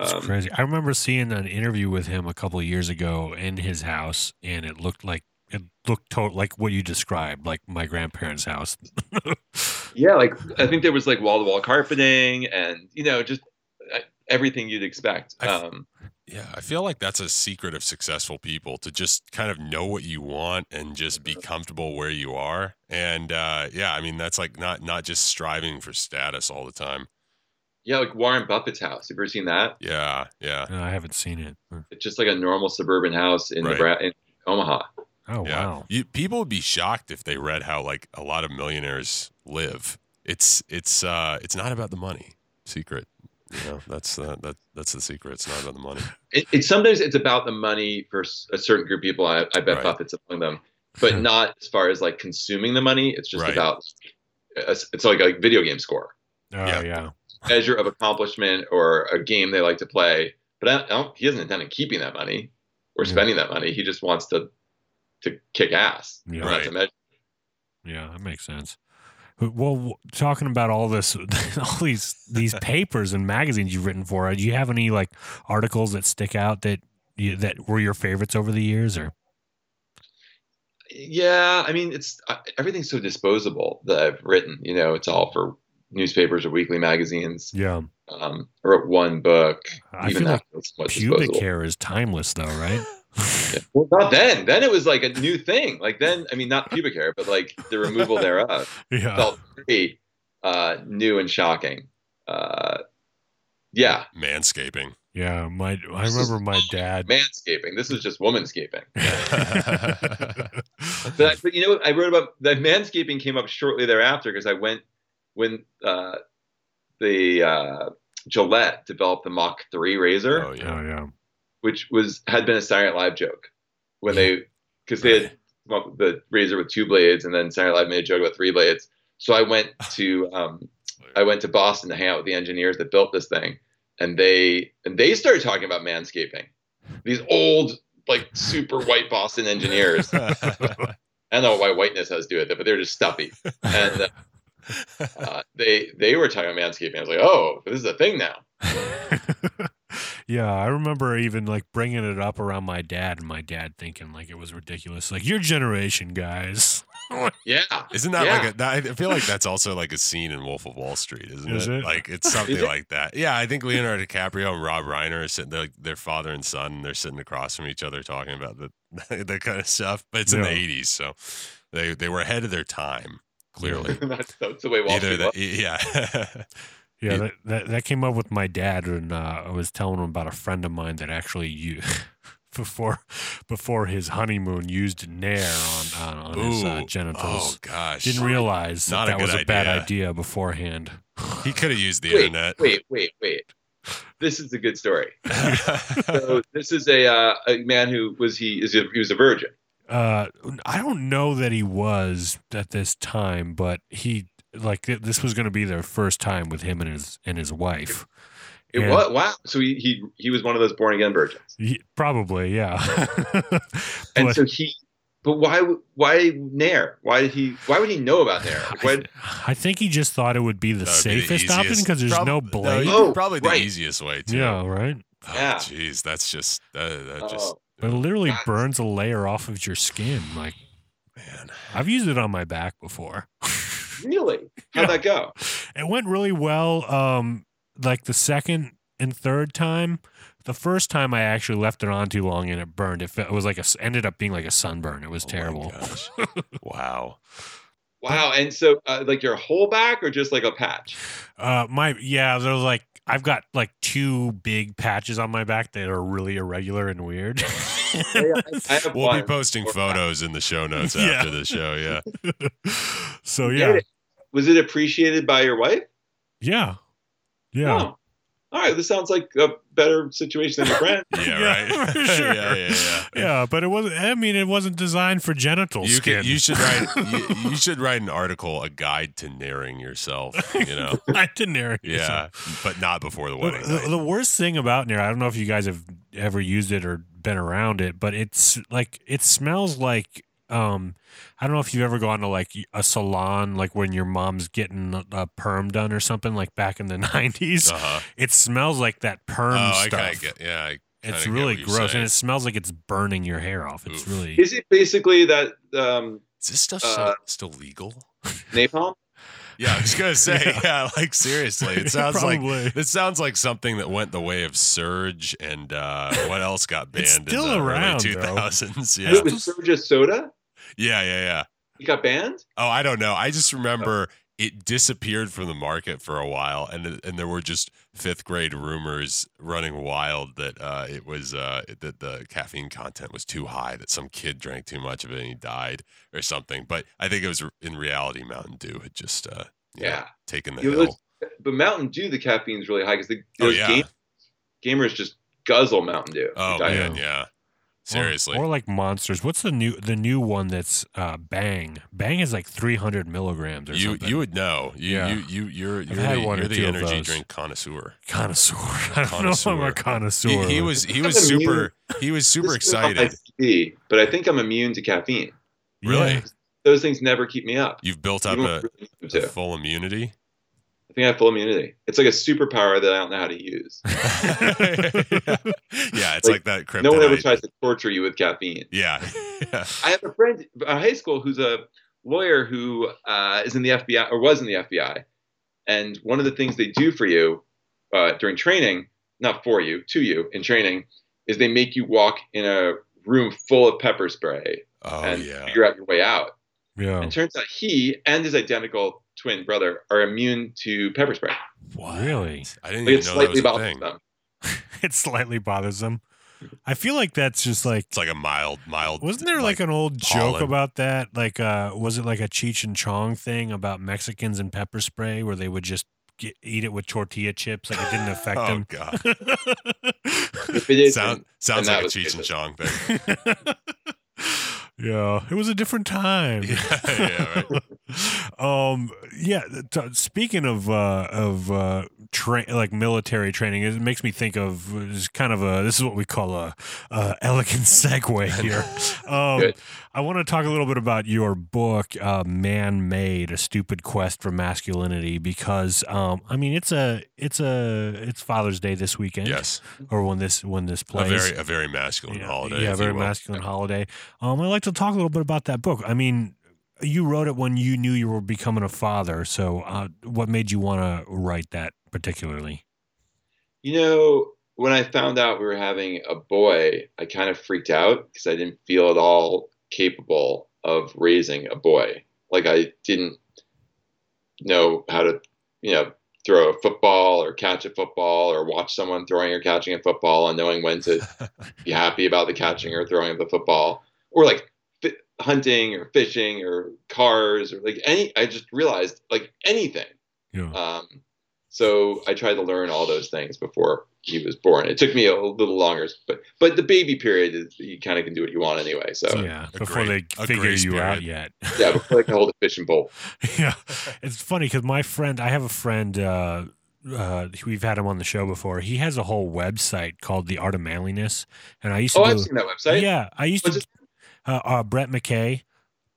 It's Um, crazy. I remember seeing an interview with him a couple of years ago in his house, and it looked like it looked to- like what you described, like my grandparents' house. Yeah, like I think there was like wall to wall carpeting and you know just uh, everything you'd expect. I f- Um, Yeah, I feel like that's a secret of successful people to just kind of know what you want and just be comfortable where you are. And uh, yeah, I mean that's like not not just striving for status all the time. Yeah, like Warren Buffett's house. Have you ever seen that? Yeah, yeah, No, I haven't seen it. It's just like a normal suburban house in Right. Nebra- in Omaha. Oh yeah. wow. You, people would be shocked if they read how like a lot of millionaires live. It's it's uh it's not about the money. Secret. You know, that's uh, that that's the secret. It's not about the money. It, it sometimes it's about the money for a certain group of people. I, I bet Right. Buffett's among them, but not as far as like consuming the money. It's just Right. about it's like a video game score. Oh Yeah. yeah. Measure of accomplishment or a game they like to play. But I, I don't, he doesn't intend on keeping that money or Yeah. spending that money. He just wants to to kick ass. Yeah. Right. Yeah, that makes sense. Well, talking about all this, all these these papers and magazines you've written for, do you have any like articles that stick out that you, that were your favorites over the years, or Yeah, I mean, it's uh, everything's so disposable that I've written. You know, it's all for newspapers or weekly magazines. yeah, Um, I wrote one book. I even feel like that was somewhat pubic disposable. hair is timeless, though, right? Yeah. Well, not then. Then it was like a new thing. Like then, I mean, not pubic hair, but like the removal thereof. yeah, felt pretty uh, new and shocking. Uh, yeah, Manscaping. yeah. My I This is- remember my dad. manscaping. This is just womanscaping. But, I- but you know, what? I wrote about the manscaping came up shortly thereafter because I went when uh, the uh, Gillette developed the Mach 3 razor, oh Oh yeah. yeah, which was had been a Saturday Night Live joke when they because they had come up with the razor with two blades, and then Saturday Night Live made a joke about three blades. So I went to um, I went to Boston to hang out with the engineers that built this thing, and they and they started talking about manscaping. These old, like super white Boston engineers. I don't know why whiteness has to do with it, but they're just stuffy. And uh, uh, they they were talking about manscaping. I was like, oh, this is a thing now. yeah. I remember even like bringing it up around my dad, and my dad thinking like it was ridiculous. Like your generation, guys. Yeah, Isn't that Yeah. like a? That, I feel like that's also like a scene in Wolf of Wall Street, isn't Is it? it? Like it's something it? like that. Yeah, I think Leonardo DiCaprio and Rob Reiner are sitting there, like their father and son, and they're sitting across from each other talking about the that kind of stuff. But it's in the '80s, so they they were ahead of their time. Clearly, that's, that's the way Wall either Street that, was. yeah. Yeah, that, that that came up with my dad, and uh, I was telling him about a friend of mine that actually you before before his honeymoon used Nair on on, on his uh, Ooh, Oh genitals. gosh, Didn't realize that, Not a that was good a bad idea. idea beforehand. he could have used the Wait, internet. wait, wait, wait. This is a good story. So this is a uh, a man who was he is a, he was a virgin. Uh, I don't know that he was at this time, but he like th- this was going to be their first time with him and his and his wife. It And- was wow. So he, he he was one of those born again virgins. He- probably, yeah. And so he, but why why Nair? Why did he? Why would he know about Nair? Like, why, I think he just thought it would be the That would be the safest option because there's prob- no blade. Oh, probably the right. easiest way too. yeah, right. Oh, Yeah. Jeez, that's just that, that just oh, It literally That's- burns a layer off of your skin. Like man. I've used it on my back before. really? How'd that go? it went really well. Um, like the second and third time. The first time I actually left it on too long and it burned. It, fe- it was like a s- ended up being like a sunburn. It was Oh terrible. gosh. wow. Wow. And so, uh, like your whole back, or just like a patch? Uh, my yeah, there was like I've got like two big patches on my back that are really irregular and weird. I, I We'll one. be posting Or- photos in the show notes Yeah. after the show. Yeah. so yeah, it. Was it appreciated by your wife? yeah, yeah. Oh. All right. This sounds like a better situation than your friend. Yeah. Yeah, right. for sure. yeah. Yeah. Yeah. Yeah, but it wasn't. I mean, it wasn't designed for genital You, skin. could, you should write. You, you should write an article, a guide to Nairing yourself. You know. I didn't narrate it, Yeah, but not before the The, wedding. the, night. the worst thing about Nair, I don't know if you guys have ever used it or been around it, but it's like it smells like um I don't know if you've ever gone to like a salon like when your mom's getting a, a perm done or something like back in the 90s. Uh-huh. It smells like that perm Oh, stuff. kind of get. Yeah. I, It's Kinda get really gross, and it smells like it's burning your hair off. It's Oof. really Is it basically that um, Is this stuff Uh, still, still legal? napalm? Yeah, I was gonna say, yeah, like seriously, it sounds like it sounds like something that went the way of Surge and uh, what else got banned It's in still the around, early though. 2000s. It Yeah, was Surge soda. Yeah, yeah, yeah. It got banned. Oh, I don't know. I just remember it disappeared from the market for a while, and and there were just fifth grade rumors running wild that uh, it was uh, that the caffeine content was too high, that some kid drank too much of it and he died or something. But I think it was in reality Mountain Dew had just uh, you know, Yeah. taken the You hill. look- but Mountain Dew, the caffeine's really high because the Oh, yeah. game, gamers just guzzle Mountain Dew. Oh man, yeah. Seriously. Or, or like monsters. What's the new the new one that's uh, Bang? Bang is like 300 milligrams or you something. you would know. You Yeah. you you you're you're had the, one you're the two energy drink connoisseur. connoisseur. I don't know if I'm a connoisseur. He, he was he was I'm immune- super he was super This is not my excited. CV, but I think I'm immune to caffeine. Really? Yeah. Those things never keep me up. You've built up a, really a full immunity. I think I have full immunity. It's like a superpower that I don't know how to use. yeah, it's like, Like, that kryptonite. No one ever tries to torture you with caffeine. Yeah. yeah. I have a friend a high school who's a lawyer who uh, is in the FBI or was in the FBI, and one of the things they do for you uh, during training, not for you, to you in training, is they make you walk in a room full of pepper spray Oh and yeah. figure out your way out. Yeah. And it turns out he and his identical twin brother are immune to pepper spray. What? Really? I didn't Like, even it's know that was slightly a bothers thing. them. It's slightly bothersome. I feel like that's just like It's like a mild, mild. wasn't there like, an old joke about that? Like uh was it like a Cheech and Chong thing about Mexicans and pepper spray where they would just get, eat it with tortilla chips like it didn't affect oh them? god, If it is, Sound, sounds that like a was Cheech and. Chong thing. Yeah, it was a different time. Yeah, yeah, right. um, yeah. T- speaking of uh, of uh, tra- like military training, it makes me think of it's kind of a this is what we call a, a elegant segue here. Um, Good. I want to talk a little bit about your book, uh, "Man Made: A Stupid Quest for Masculinity," because um, I mean it's a it's a it's Father's Day this weekend, yes, or when this when this a plays. very a very masculine Yeah, holiday. Yeah, if very you will. masculine holiday. Um, I'd like to talk a little bit about that book. I mean, you wrote it when you knew you were becoming a father. So, uh, what made you want to write that particularly? You know, when I found out we were having a boy, I kind of freaked out because I didn't feel at all capable of raising a boy. Like I didn't know how to, you know, throw a football or catch a football or watch someone throwing or catching a football and knowing when to be happy about the catching or throwing of the football or like fi- hunting or fishing or cars or like any i just realized like anything Yeah. um, so i tried to learn all those things before he was born it took me a little longer but but the baby period is you kind of can do what you want anyway so yeah, yeah, before great- they figure grace you out period. yet. before they can hold a fishing pole yeah, it's funny because my friend, I have a friend. Uh, uh, we've had him on the show before. He has a whole website called The Art of Manliness, and I used to oh do. i've seen that website yeah, I used What's to. Uh, uh, Brett McKay.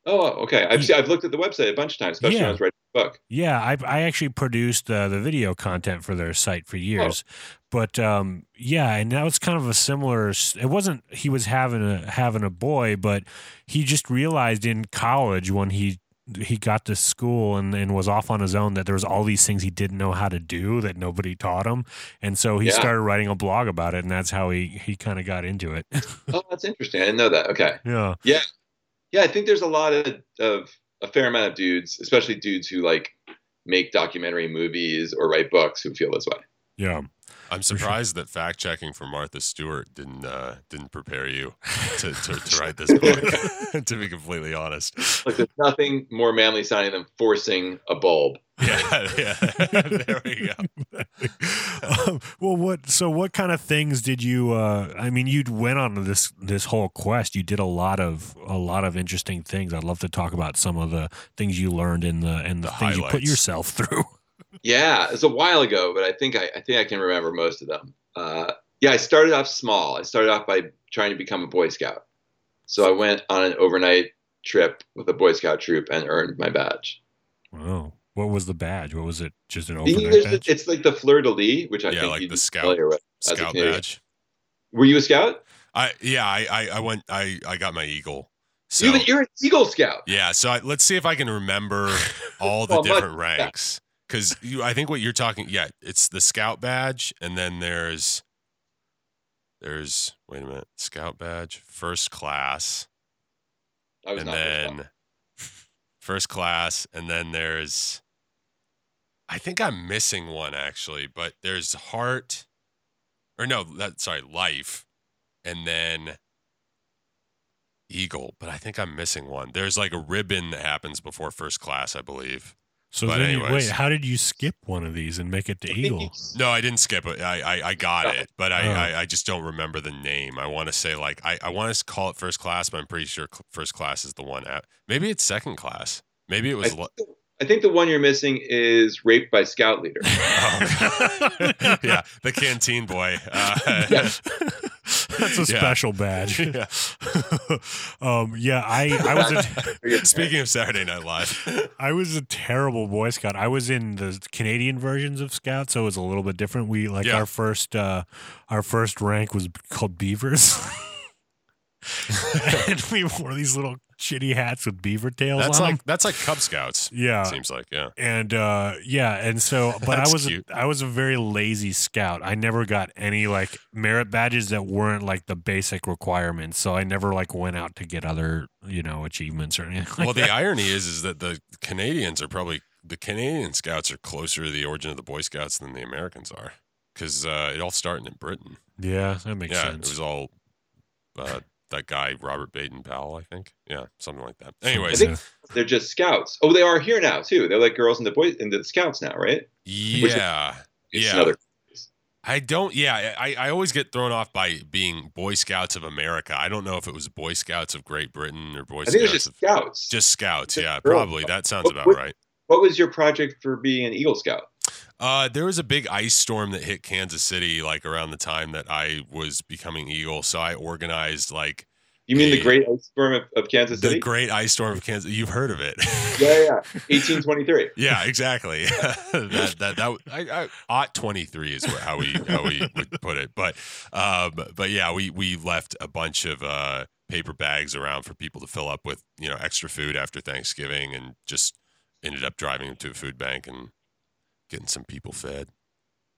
Oh okay. I've, seen, I've looked at the website a bunch of times especially Yeah. when i was writing the book. Yeah, I I actually produced uh, the video content for their site for years, but um, yeah, and that was kind of a similar. It wasn't he was having a having a boy, but he just realized in college when he he got to school and, and was off on his own that there was all these things he didn't know how to do that nobody taught him, and so he Yeah. started writing a blog about it, and that's how he he kind of got into it. oh that's interesting. I didn't know that. Okay. Yeah, yeah i think there's a lot of, of a fair amount of dudes especially dudes who like make documentary movies or write books who feel this way yeah. I'm surprised that fact checking for Martha Stewart didn't uh, didn't prepare you to, to, to write this book. to be completely honest, like there's nothing more manly sounding than forcing a bulb yeah, yeah. there we go. um, well, what? So, what kind of things did you? Uh, I mean, you went on this this whole quest. You did a lot of a lot of interesting things. I'd love to talk about some of the things you learned in the and the, The things you put yourself through. Yeah, it's a while ago, but I think I, I think I can remember most of them. Uh, yeah, I started off small. I started off by trying to become a Boy Scout. So I went on an overnight trip with a Boy Scout troop and earned my badge. Wow. What was the badge? What was it? Just an overnight badge? it's like the fleur de lis, which I Yeah, think like the scout- with. Scout badge. Were you a scout? I yeah, I I, I went I I got my eagle. So you, you're an Eagle Scout. yeah, so I, let's see if I can remember all the Well, different ranks because you I think what you're talking yeah it's the scout badge and then there's there's wait a minute scout badge first class I was and then first class and then there's i think i'm missing one actually but there's heart or no that sorry life and then eagle but i think i'm missing one. There's like a ribbon that happens before first class i believe So But then, you, anyways. wait, how did you skip one of these and make it to Eagle? no i didn't skip it i i, I got it but I, Oh. I i just don't remember the name i want to say like i i want to call it first class but i'm pretty sure cl- first class is the one at maybe it's second class maybe it I was think, li- the, I think the one you're missing is raped by scout leader. Oh, yeah, the canteen boy. Uh, Yeah. That's a Yeah. special badge. Yeah. um, yeah, I, I was a, Speaking of Saturday Night Live, I was a terrible Boy Scout. I was in the Canadian versions of Scout, so it was a little bit different. We like Yeah. our first uh, our first rank was called Beavers, and we wore these little shitty hats with beaver tails that's on like 'em. that's like Cub Scouts. Yeah, Seems like yeah. and uh yeah and so but i was a, i was a very lazy scout i never got any like merit badges that weren't like the basic requirements so i never like went out to get other you know achievements or anything like Well, the that. irony is, is that the Canadians are probably the Canadian Scouts are closer to the origin of the Boy Scouts than the Americans are, because uh, it all started in Britain. yeah that makes yeah, sense it was all uh, that guy Robert Baden Powell, I think. Yeah, something like that. I Anyways, think they're just scouts. Oh, they are here now too. They're like girls in the boys in the scouts now, right? yeah. It's Yeah. another- I don't. Yeah, I, I always get thrown off by being Boy Scouts of America. I don't know if it was Boy Scouts of Great Britain or Boy I think it's Scouts just of scouts. just Scouts. Just Yeah, girls. probably that sounds What- about what- right. what was your project for being an Eagle Scout? Uh, there was a big ice storm that hit Kansas City like around the time that I was becoming Eagle. So I organized like You mean the Great Ice Storm of, of Kansas the City? The Great Ice Storm of Kansas. You've heard of it? yeah, yeah, yeah. 1823. Yeah, exactly. that that that I, I ought twenty three is how we how we would put it. But um, but yeah, we we left a bunch of uh paper bags around for people to fill up with you know extra food after Thanksgiving, and just ended up driving them to a food bank and getting some people fed.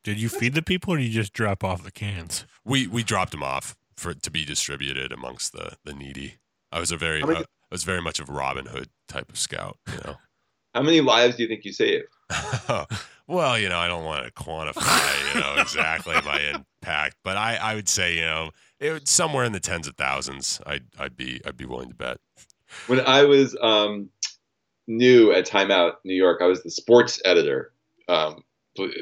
did you feed the people or did you just drop off the cans We we dropped them off for to be distributed amongst the the needy. I was a very many- uh, I was very much of a Robin Hood type of scout, you know. How many lives do you think you saved? well, you know, I don't want to quantify, you know, exactly my impact, but I, I would say, you know, it would, somewhere in the tens of thousands. I'd, I'd be, I'd be willing to bet. When I was um, new at Time Out New York, I was the sports editor, um,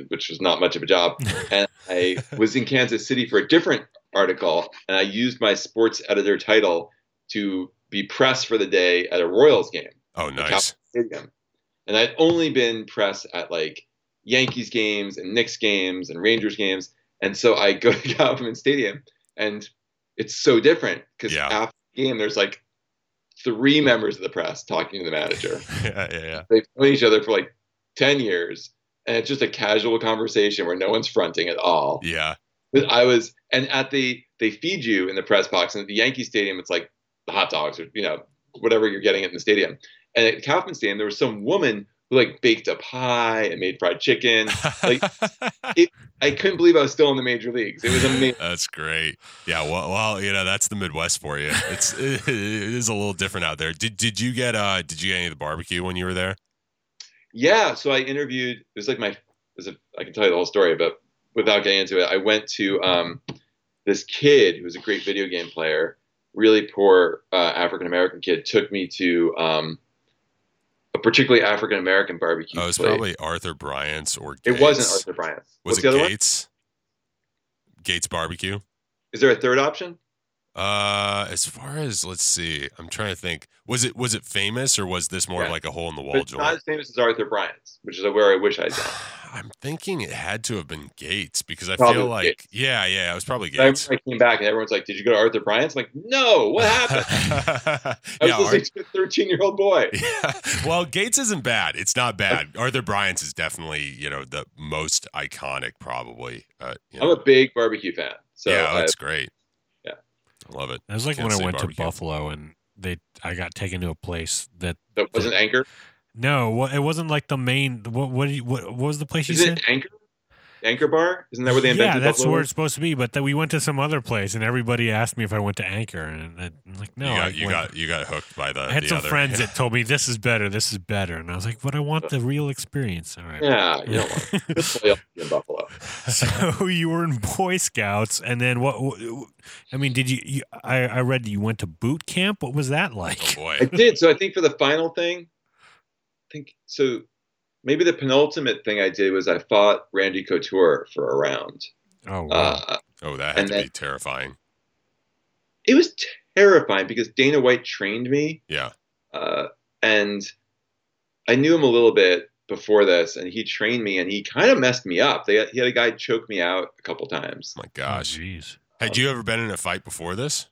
which was not much of a job. and I was in Kansas City for a different article, and I used my sports editor title to be press for the day at a Royals game. Oh, nice. Stadium. And I'd only been press at like Yankees games and Knicks games and Rangers games. And so I go to Kauffman Stadium and it's so different because Yeah. after the game, there's like three members of the press talking to the manager. yeah, yeah, yeah. They've known each other for like 10 years. And it's just a casual conversation where no one's fronting at all. Yeah. But I was, and at the, they feed you in the press box, and at the Yankee Stadium, it's like the hot dogs or, you know, whatever you're getting in the stadium. And at Kauffman Stadium, there was some woman who like baked a pie and made fried chicken. Like- I couldn't believe I was still in the major leagues. It was amazing. that's great. Yeah. Well, well, you know, that's the Midwest for you. It's, it is a little different out there. Did, did you get, uh, did you get any of the barbecue when you were there? Yeah. So I interviewed, it was like my, it was a, I can tell you the whole story, but without getting into it, I went to um, this kid who was a great video game player, really poor uh, African American kid, took me to um, a particularly African American barbecue Oh, it was place. probably Arthur Bryant's or it Gates. wasn't Arthur Bryant's. Was What's it the other one? Gates? Gates Barbecue. Is there a third option? Uh, as far as let's see, I'm trying to think. Was it was it famous or was this more Yeah. like a hole in the But wall it's not joint? as famous as Arthur Bryant's, which is where I wish I'd gone. I'm thinking it had to have been Gates because I Probably feel like Gates. yeah, yeah, it was probably I, Gates. I came back and everyone's like, "Did you go to Arthur Bryant's?" I'm like, "No, what happened?" I was yeah, listening Ar- a 13 year old boy. yeah. Well, Gates isn't bad. It's not bad. Arthur Bryant's is definitely you know the most iconic, probably. Uh, you I'm a big barbecue fan, so yeah, I, that's great. I love it. It was like when I went barbecue. to Buffalo and they I got taken to a place that That wasn't Anchor. no, it wasn't like the main. What what, you- what, what was the place you Is said? Anchor? Anchor Bar? Isn't that where they yeah, invented that's Buffalo where Wings? it's supposed to be. But then we went to some other place, and everybody asked me if I went to Anchor, and I- I'm like, no, you I got you got you got hooked by the. I had the some other. friends that told me this is better, this is better, and I was like, but I want the real experience. All right. Yeah, you don't want to play in Buffalo. So you were in Boy Scouts, and then what? what I mean, did you? you I I read that you went to boot camp. What was that Oh like? boy. I did. So I think for the final thing, I think so. Maybe the penultimate thing I did was I fought Randy Couture for a round. Oh wow! Uh, Oh, that had to then- be terrifying. it was terrifying because Dana White trained me, Yeah. uh, and I knew him a little bit before this, and he trained me, and he kind of messed me up. They, he had a guy choke me out a couple times, My Oh, gosh. jeez. Had you ever been in a fight before this?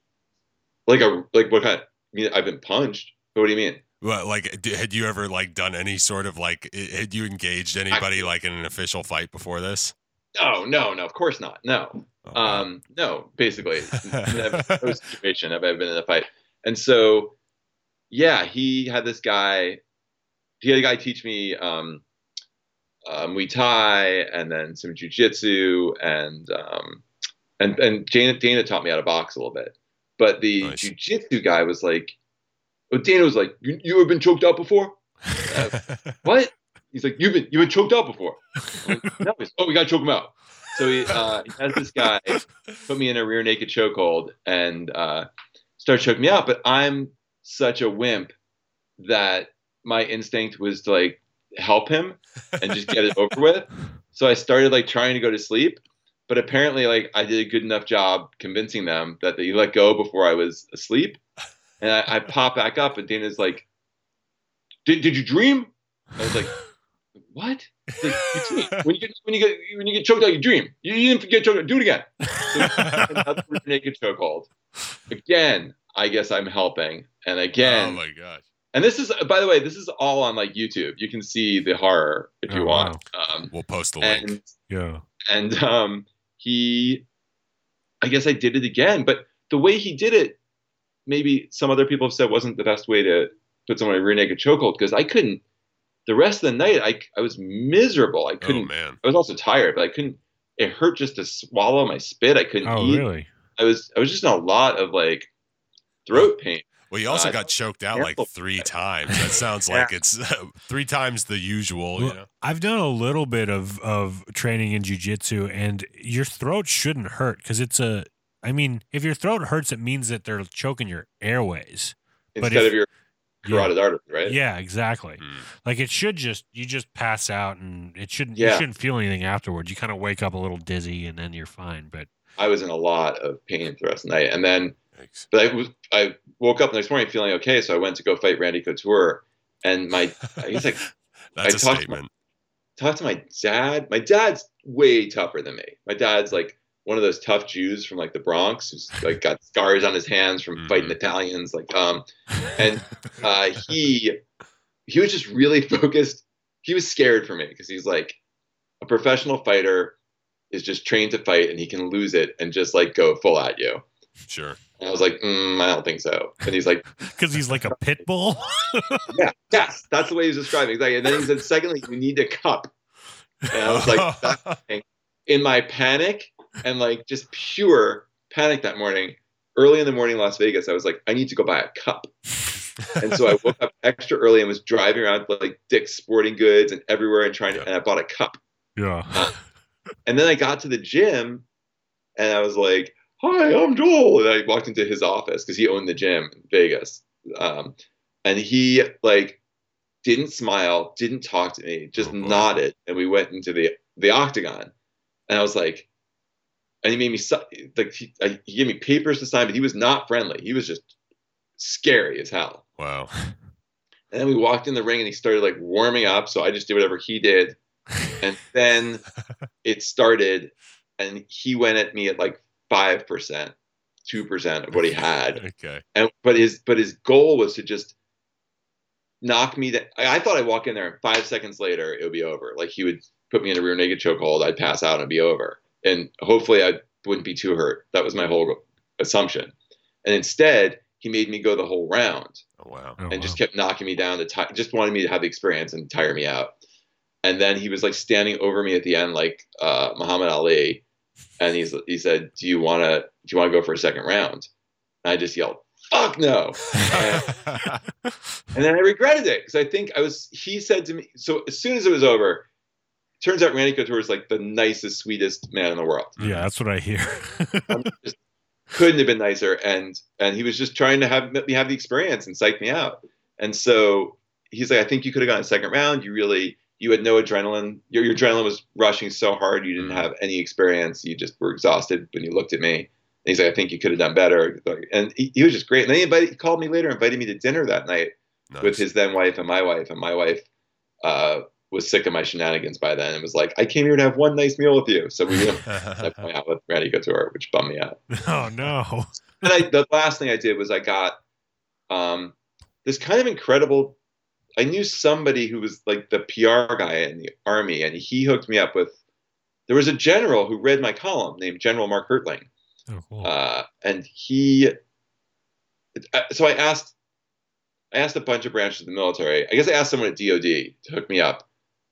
like a like what kind? I mean, I've been punched. But what do you mean? Well, like, had you ever like done any sort of like, had you engaged anybody like in an official fight before this? No, no, no. Of course not. No. Oh. Um, no, basically, never, no situation have I been in a fight. And so, yeah, he had this guy. He had a guy teach me um, uh, Muay Thai and then some jujitsu and um, and and Dana, Dana taught me how to box a little bit. But the Nice. jujitsu guy was like, oh, Dana was like, you, you ever been choked out before? What? He's like, you've been you've been choked out before. Like, no. Oh, we gotta choke him out. So he, uh, he has this guy put me in a rear naked chokehold and uh, start choking me out. But I'm such a wimp that my instinct was to like help him and just get it over with. So I started like trying to go to sleep. But apparently, like I did a good enough job convincing them that they let go before I was asleep. And I, I pop back up, and Dana's like, "Did, did you dream?" I was like, "What?" Like, "You dream. When you get when you get when you get choked out, you dream. You, you didn't get choked out. Do it again." Another naked chokehold. Again, I guess I'm helping, and again, oh my gosh. and this is by the way, this is all on like YouTube. You can see the horror if you Oh, want. Um, We'll post the link. and Yeah. and um, he, I guess I did it again, but the way he did it, maybe some other people have said wasn't the best way to put someone in a rear naked chokehold because I couldn't. The rest of the night, I I was miserable. I oh couldn't. Oh, man. I was also tired, but I couldn't. It hurt just to swallow my spit. I couldn't Oh eat. really? I was I was just in a lot of like throat pain. Well, you also Uh, got choked out like careful. three times. That sounds Yeah. like it's three times the usual. You know? I've done a little bit of of training in jujitsu, and your throat shouldn't hurt because it's a. I mean, if your throat hurts, it means that they're choking your airways. But Instead if- of your carotid artery, right? Yeah, exactly. Hmm. Like it should just you just pass out, and it shouldn't you shouldn't feel anything afterwards. You kind of wake up a little dizzy, and then you're fine. But I was in a lot of pain for the rest of the night, and then Thanks. but I was I woke up the next morning feeling okay, so I went to go fight Randy Couture, and my I guess like That's I a talked to my- statement. talked to my dad. My dad's way tougher than me. My dad's like one of those tough Jews from like the Bronx who's like got scars on his hands from fighting Italians. Like um, and uh, he he was just really focused. He was scared for me because he's like a professional fighter is just trained to fight and he can lose it and just like go full at you. Sure. And I was like, mm, I don't think so. And he's like, because he's like a pit bull. Yeah, yes, that's the way he's describing. Exactly. And then he said, secondly, you need a cup. And I was like, in my panic and like just pure panic that morning, early in the morning in Las Vegas, I was like, I need to go buy a cup. And so I woke up extra early and was driving around like Dick's Sporting Goods and everywhere and trying to, and I bought a cup. yeah. And then I got to the gym and I was like, Hi, I'm Joel. And I walked into his office because he owned the gym in Vegas. Um, and he like didn't smile, didn't talk to me, just Oh, nodded. And we went into the, the octagon. And I was like, and he made me like he, I, he gave me papers to sign, but he was not friendly. He was just scary as hell. Wow. And then we walked in the ring and he started like warming up. So I just did whatever he did. And then it started and he went at me at like 5%, 2% of what he had. Okay. And but his but his goal was to just knock me that I I thought I'd walk in there and five seconds later it would be over. Like he would put me in a rear naked chokehold, I'd pass out and it'd be over. And hopefully I wouldn't be too hurt. That was my whole assumption. And instead, he made me go the whole round Oh wow. Oh, and just wow. kept knocking me down to ti just wanted me to have the experience and tire me out. And then he was like standing over me at the end, like uh, Muhammad Ali, and he's he said, "Do you want to do you want to go for a second round?" And I just yelled, "Fuck no!" And then I regretted it because I think I was. He said to me, so as soon as it was over, turns out Randy Couture is like the nicest, sweetest man in the world. yeah, that's what I hear. Just couldn't have been nicer, and and he was just trying to have me have the experience and psych me out. And so he's like, I think you could have gone a second round. You really, you had no adrenaline. Your, your adrenaline was rushing so hard. You didn't have any experience. You just were exhausted when you looked at me. And he's like, I think you could have done better. And he, he was just great. And then he, invited, he called me later, invited me to dinner that night Nice. with his then wife and my wife. And my wife uh, was sick of my shenanigans by then and was like, I came here to have one nice meal with you. So we went out with Randy Couture, which bummed me out. oh no. And I, the last thing I did was I got um, this kind of incredible. I knew somebody who was like the PR guy in the army, and he hooked me up with. There was a general who read my column named General Mark Hertling, Oh, cool. uh, and he. uh, So I asked, I asked a bunch of branches of the military. I guess I asked someone at DoD to hook me up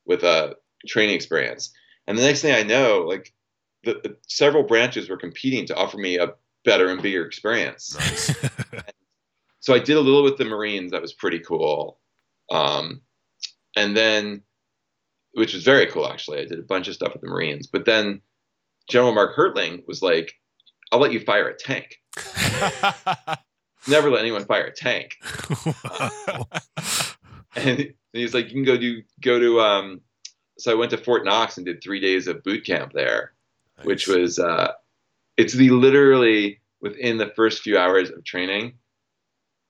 with a training experience, and the next thing I know, like, the, the several branches were competing to offer me a better and bigger experience. nice. So I did a little with the Marines. That was pretty cool. Um, and then, which was very cool actually. I did a bunch of stuff with the Marines. But then General Mark Hertling was like, "I'll let you fire a tank." Never let anyone fire a tank. Wow. And he's like, "You can go do go to." Um, so I went to Fort Knox and did three days of boot camp there. which was uh, it's the literally within the first few hours of training,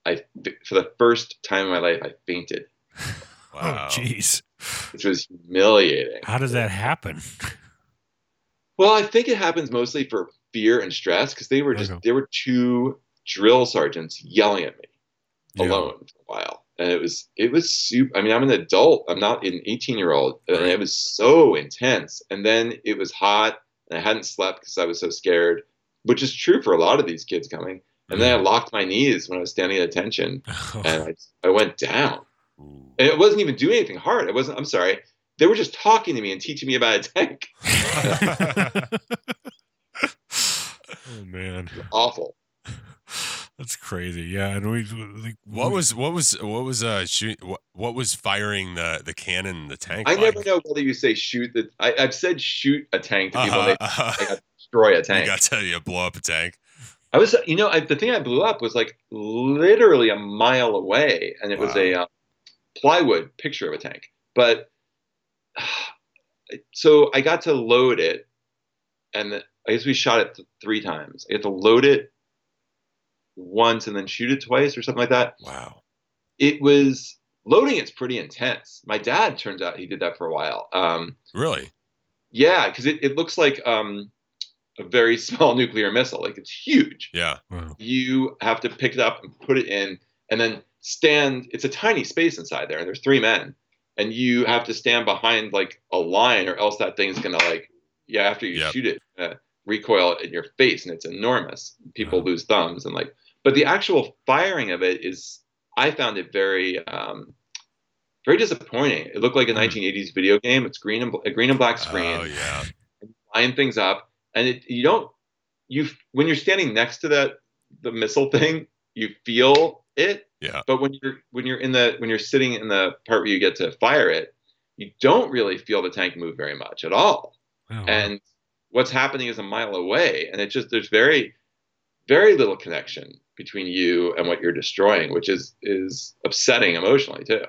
I for the first time in my life I fainted, wow. Oh, jeez. which was humiliating. How does that happen? Well, I think it happens mostly for fear and stress because they were just Okay. there were two drill sergeants yelling at me Yeah. alone for a while, and it was it was super. I mean, I'm an adult. I'm not an 18 year old, and it was so intense. And then it was hot, and I hadn't slept because I was so scared, which is true for a lot of these kids coming. And then I mm-hmm. locked my knees when I was standing at attention, oh. and I, I went down. And it wasn't even doing anything hard. It wasn't. I'm sorry. They were just talking to me and teaching me about a tank. oh man, Awful. That's crazy. Yeah, and we like, What was what was what was uh shoot what, what was firing the the cannon the tank? I like? never know whether you say shoot the. I, I've said shoot a tank to people. Uh-huh, They uh-huh. I destroy a tank. got to tell you blow up a tank. I was, you know, I, the thing I blew up was like literally a mile away, and it was a uh, plywood picture of a tank. But so I got to load it, and the, I guess we shot it th- three times. I had to load it once and then shoot it twice or something like that. Wow. It was loading. It's pretty intense. My dad turns out he did that for a while. Um, Really? yeah, because it, it looks like um, a very small nuclear missile. Like it's huge. Yeah. Wow. you have to pick it up and put it in and then stand it's a tiny space inside there and there's three men and you have to stand behind like a line or else that thing's gonna like yeah after you Yep. shoot it uh, recoil in your face and it's enormous people Wow. lose thumbs and like but the actual firing of it is i found it very um very disappointing it looked like a Hmm. 1980s video game it's green and a green and black screen Oh yeah. line things up and it you don't you when you're standing next to that the missile thing you feel it Yeah. but when you're when you're in the when you're sitting in the part where you get to fire it you don't really feel the tank move very much at all Wow. and what's happening is a mile away and it just there's very very little connection between you and what you're destroying which is is upsetting emotionally too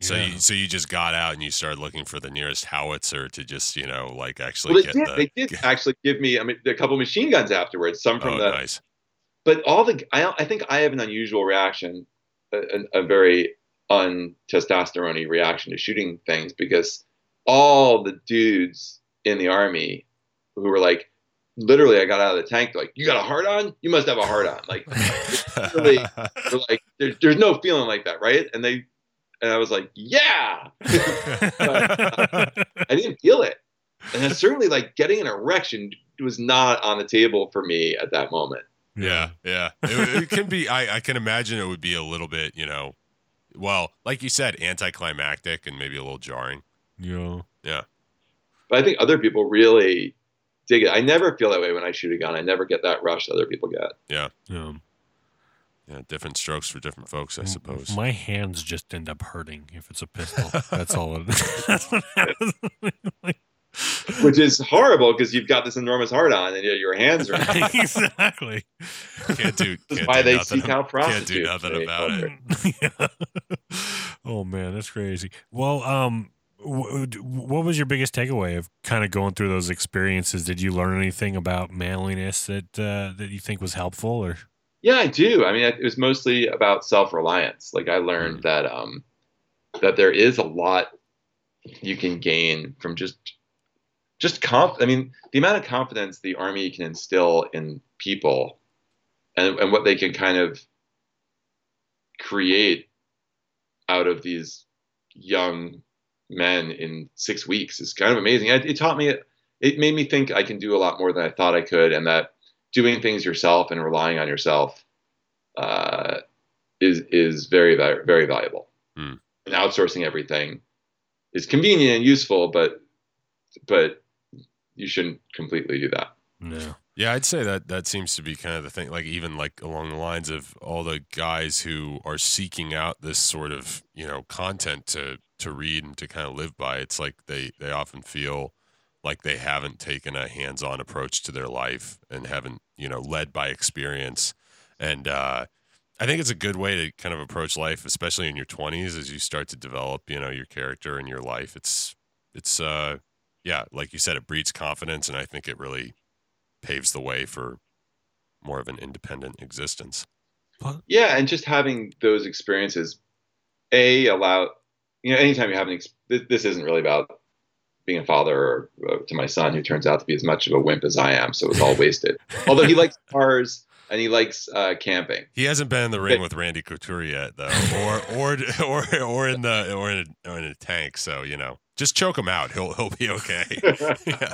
So Yeah. you so you just got out and you started looking for the nearest howitzer to just you know like actually well they get did, the. they did actually give me I mean, a couple machine guns afterwards some from oh, the nice. but all the I, I think I have an unusual reaction, a, a, a very untestosterone reaction to shooting things because all the dudes in the army who were like, literally, I got out of the tank, like, you got a heart on? You must have a heart on. Like, really- like, there, there's no feeling like that, right? And they, and I was like, yeah, I didn't feel it, and it's certainly like getting an erection was not on the table for me at that moment. Yeah, yeah. It, it can be. I, I can imagine it would be a little bit, you know, well, like you said, anticlimactic and maybe a little jarring. Yeah. Yeah. But I think other people really dig it. I never feel that way when I shoot a gun. I never get that rush that other people get. Yeah. Yeah. Yeah. Different strokes for different folks, I suppose. My hands just end up hurting if it's a pistol. That's all. It, that's. Which is horrible because you've got this enormous heart on and your hands are exactly. Can't do. That's Can't why do they nothing, seek out Can't do nothing about it. Yeah. Oh man, that's crazy. Well, um, wh- what was your biggest takeaway of kind of going through those experiences? Did you learn anything about manliness that uh, that you think was helpful, or Yeah, I do. I mean, it was mostly about self-reliance. Like I learned that um, that there is a lot you can gain from just just conf. I mean, the amount of confidence the army can instill in people, and and what they can kind of create out of these young men in six weeks is kind of amazing. It, it taught me. It made me think I can do a lot more than I thought I could, and that doing things yourself and relying on yourself uh, is is very very valuable. Hmm. And outsourcing everything is convenient and useful, but but you shouldn't completely do that. no? Yeah, I'd say that that seems to be kind of the thing. Like even like along the lines of all the guys who are seeking out this sort of you know content to to read and to kind of live by. It's like they they often feel like they haven't taken a hands-on approach to their life and haven't you know led by experience. And uh, I think it's a good way to kind of approach life, especially in your twenties as you start to develop you know your character and your life. It's it's uh yeah, like you said, it breeds confidence, and I think it really paves the way for more of an independent existence. Yeah, and just having those experiences, a allow you know anytime you have having ex- this, this isn't really about being a father or, uh, to my son who turns out to be as much of a wimp as I am, so it's all wasted. Although he likes cars and he likes uh, camping. He hasn't been in the ring But- with Randy Couture yet, though, or or or or in the or in a, or in a tank. So you know, just choke him out. He'll he'll be okay. yeah,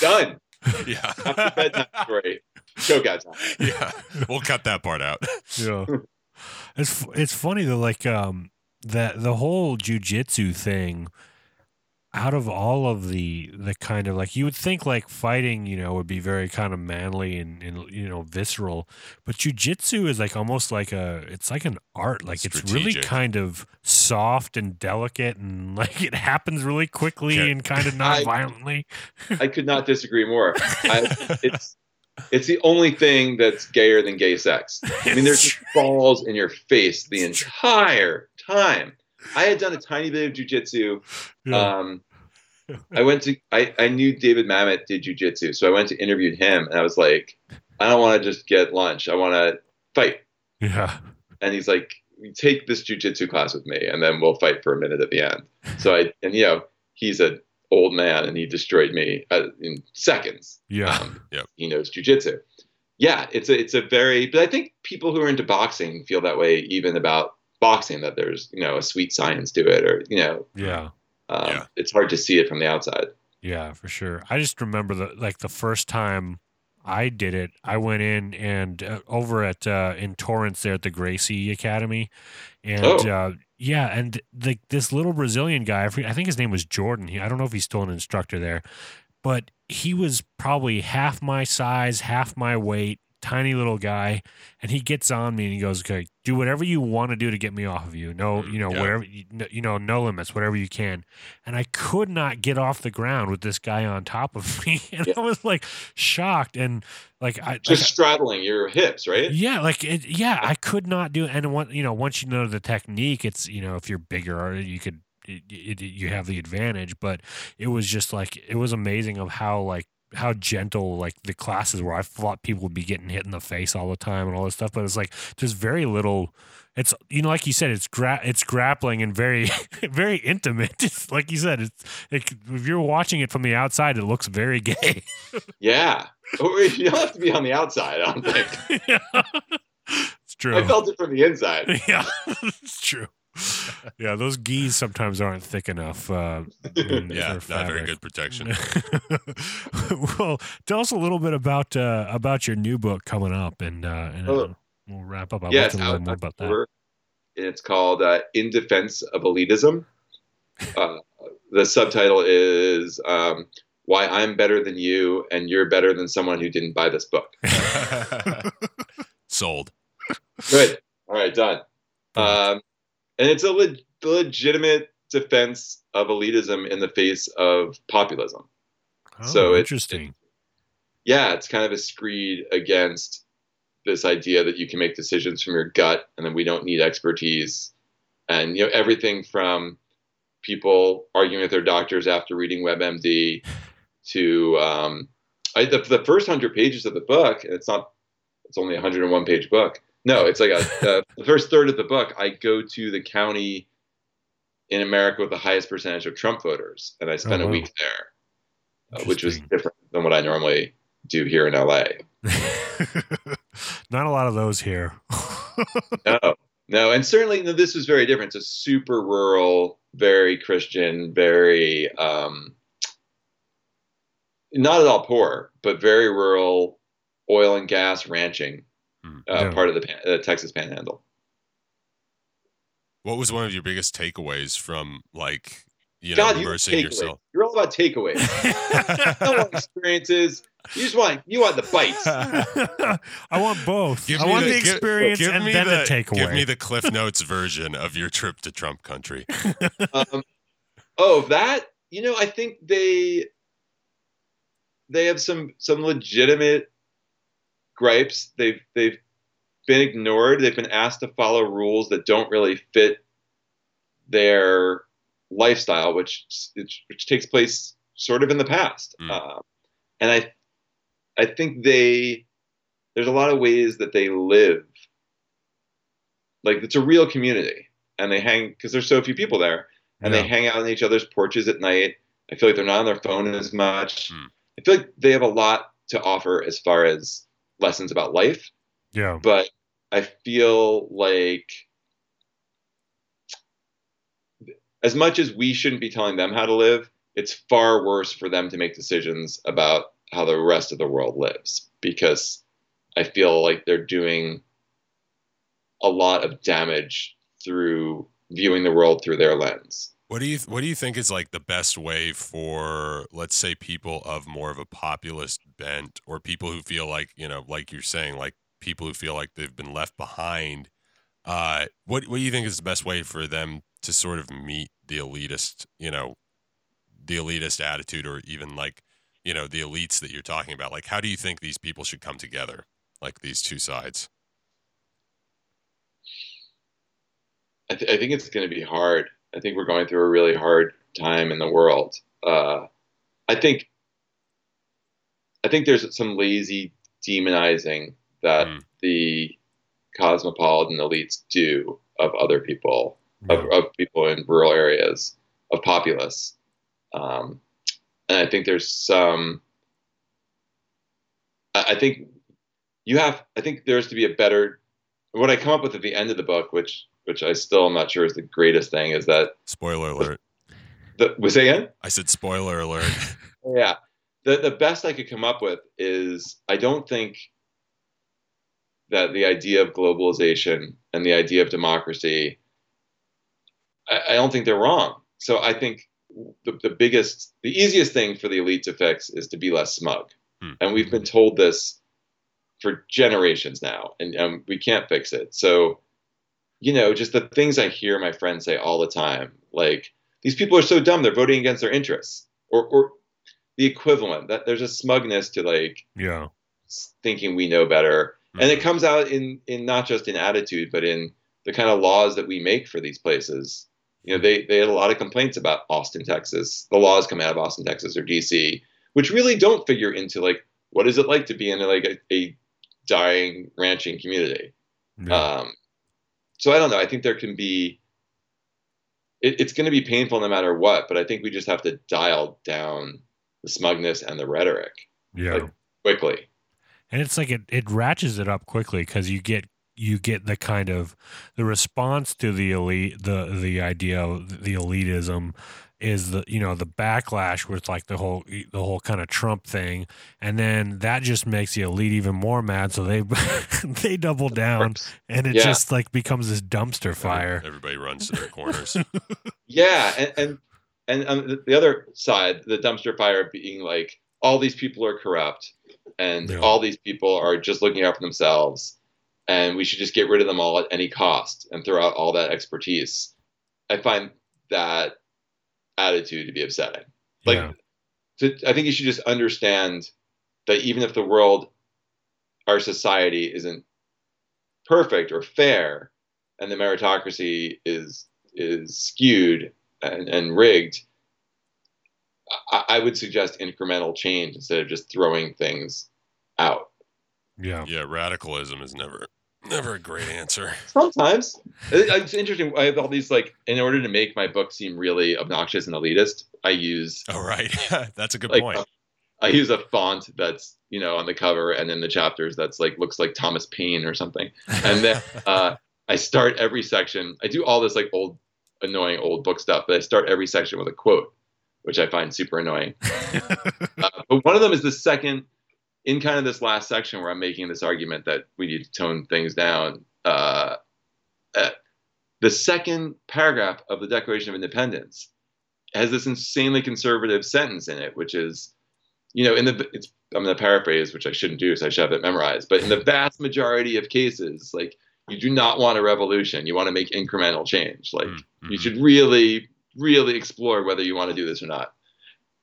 Done. yeah, After bedtime story. Choke out time. yeah. We'll cut that part out. Yeah. it's it's funny though, like um that the whole jujitsu thing. Out of all of the the kind of like you would think like fighting, you know, would be very kind of manly and, and you know visceral, but jujitsu is like almost like a it's like an art. Like it's really kind of soft and delicate, and like it happens really quickly Okay. and kind of not I- violently. I could not disagree more. I, it's it's the only thing that's gayer than gay sex. I mean, there's just balls in your face the entire time. I had done a tiny bit of jujitsu. Yeah. Um, I went to I, I knew David Mamet did jujitsu, so I went to interview him, and I was like, I don't want to just get lunch. I want to fight. yeah. And he's like, take this jujitsu class with me, and then we'll fight for a minute at the end. So I and you know he's an old man, and he destroyed me uh, in seconds. Yeah. Um, Yep. He knows jujitsu. Yeah, it's a it's a very. But I think people who are into boxing feel that way even about boxing. That there's you know a sweet science to it, or you know Yeah. um, Yeah. it's hard to see it from the outside. Yeah, for sure. I just remember the like the first time I did it, I went in and uh, over at uh, in Torrance there at the Gracie Academy, and Oh. uh, yeah, and like this little Brazilian guy, I, forget- I think his name was Jordan. He, I don't know if he's still an instructor there, but he was probably half my size, half my weight, tiny little guy, and he gets on me and he goes, "Okay, do whatever you want to do to get me off of you. No, Mm, you know, yeah. whatever, you know, no limits, whatever you can." And I could not get off the ground with this guy on top of me, and Yeah. I was like shocked and like I like, Just straddling your hips, right? yeah, like it, yeah, I could not do. And one, you know, once you know the technique, it's you know, if you're bigger, you could it, it, you have the advantage. But it was just like it was amazing of how like how gentle like the classes were. I thought people would be getting hit in the face all the time and all this stuff, but it's like there's very little. It's you know, like you said, it's gra- it's grappling and very very intimate. It's like you said, it's it, if you're watching it from the outside, it looks very gay. Yeah. Oh, you don't have to be on the outside. I don't think. yeah. It's true. I felt it from the inside. yeah, it's true. Yeah, those gis sometimes aren't thick enough. Uh, Yeah, for not very good protection. well, tell us a little bit about uh, about your new book coming up, and, uh, and uh, Oh. we'll wrap up. I'd yeah, love it's to learn more in about that. October. It's called uh, "In Defense of Elitism." Uh, the subtitle is um, "Why I'm Better Than You and You're Better Than Someone Who Didn't Buy This Book." Sold. Good. All right, done. Um, and it's a le- legitimate defense of elitism in the face of populism. Oh, so it- interesting. yeah, it's kind of a screed against this idea that you can make decisions from your gut and then we don't need expertise. And you know, everything from people arguing with their doctors after reading WebMD to um, I, the, the first hundred pages of the book, and it's not, it's only a 101 page book. No, it's like a, uh, the first third of the book. I go to the county in America with the highest percentage of Trump voters, and I spent Oh, a week there, uh, which was different than what I normally do here in LA. Not a lot of those here. No, no, and certainly no, this was very different. It's a super rural, very Christian, very um, not at all poor, but very rural oil and gas ranching Hmm. uh, Yeah. part of the pan- uh, Texas Panhandle. What was one of your biggest takeaways from like you know God, you immersing takeaways. yourself? You're all about takeaways. you don't want experiences. You just want you want the bites. I want both. Give I want the- the, experience give and me then the, the takeaway. Give me the Cliff Notes version of your trip to Trump country. um, oh, that you know, I think they they have some some legitimate gripes. They've they've been ignored. They've been asked to follow rules that don't really fit their lifestyle, which which, takes place sort of in the past. Mm. Um, and I I think they there's a lot of ways that they live. Like it's a real community, and they hang because there's so few people there and Yeah. they hang out on each other's porches at night. I feel like they're not on their phone as much. Hmm. I feel like they have a lot to offer as far as lessons about life, yeah. but I feel like as much as we shouldn't be telling them how to live, it's far worse for them to make decisions about how the rest of the world lives because I feel like they're doing a lot of damage through viewing the world through their lens. What do you What do you think is like the best way for, let's say, people of more of a populist bent, or people who feel like you know, like you're saying, like people who feel like they've been left behind? Uh, what What do you think is the best way for them to sort of meet the elitist, you know, the elitist attitude, or even like you know the elites that you're talking about? Like, how do you think these people should come together, like these two sides? I, th- I think it's going to be hard. I think we're going through a really hard time in the world. Uh, I think I think there's some lazy demonizing that Mm. the cosmopolitan elites do of other people, of, of people in rural areas, of populace. Um, and I think there's some. I, I think you have. I think there's to be a better. What I come up with at the end of the book, which which I still am not sure is the greatest thing, is that Spoiler alert! the was it again? I said spoiler alert. Yeah. The the best I could come up with is I don't think that the idea of globalization and the idea of democracy I, I don't think they're wrong. So I think the, the biggest the easiest thing for the elite to fix is to be less smug. Hmm. And we've been told this for generations now and, and we can't fix it. So you know, just the things I hear my friends say all the time, like these people are so dumb they're voting against their interests or or the equivalent that there's a smugness to like yeah. thinking we know better and it Mhm. comes out in in not just in attitude but in the kind of laws that we make for these places you know they they had a lot of complaints about austin texas the laws come out of austin texas or dc which really don't figure into like what is it like to be in like a, a dying ranching community Yeah. um, so I don't know. I think there can be. It, it's going to be painful no matter what, but I think we just have to dial down the smugness and the rhetoric yeah. like- quickly. And it's like it, it ratchets it up quickly because you get you get the kind of the response to the elite the the idea of the elitism is the you know the backlash with like the whole the whole kind of Trump thing, and then that just makes the elite even more mad. So they they double down, and it Yeah. just like becomes this dumpster fire. Everybody runs to their corners. Yeah, and and and um, the- the other side, the dumpster fire being like all these people are corrupt, and Yeah. all these people are just looking out for themselves, and we should just get rid of them all at any cost and throw out all that expertise. I find that attitude to be upsetting. Like, yeah, to, I think you should just understand that even if the world, our society isn't perfect or fair, and the meritocracy is is skewed and, and rigged, I, I would suggest incremental change instead of just throwing things out. yeah, yeah, radicalism is never never a great answer. Sometimes it's interesting. I have all these like, in order to make my book seem really obnoxious and elitist, I use Oh right, that's a good like point. uh, I use a font that's you know on the cover and in the chapters that's like looks like Thomas Paine or something. And then uh, I start every section. I do all this like old annoying old book stuff, but I start every section with a quote, which I find super annoying. Uh, but one of them is the second in kind of this last section where I'm making this argument that we need to tone things down. Uh, uh, the second paragraph of the Declaration of Independence has this insanely conservative sentence in it, which is, you know, in the it's I'm going to paraphrase, which I shouldn't do, so I should have it memorized. But in the vast majority of cases, like you do not want a revolution, you want to make incremental change. Like Mm, you mhm. should really, really explore whether you want to do this or not,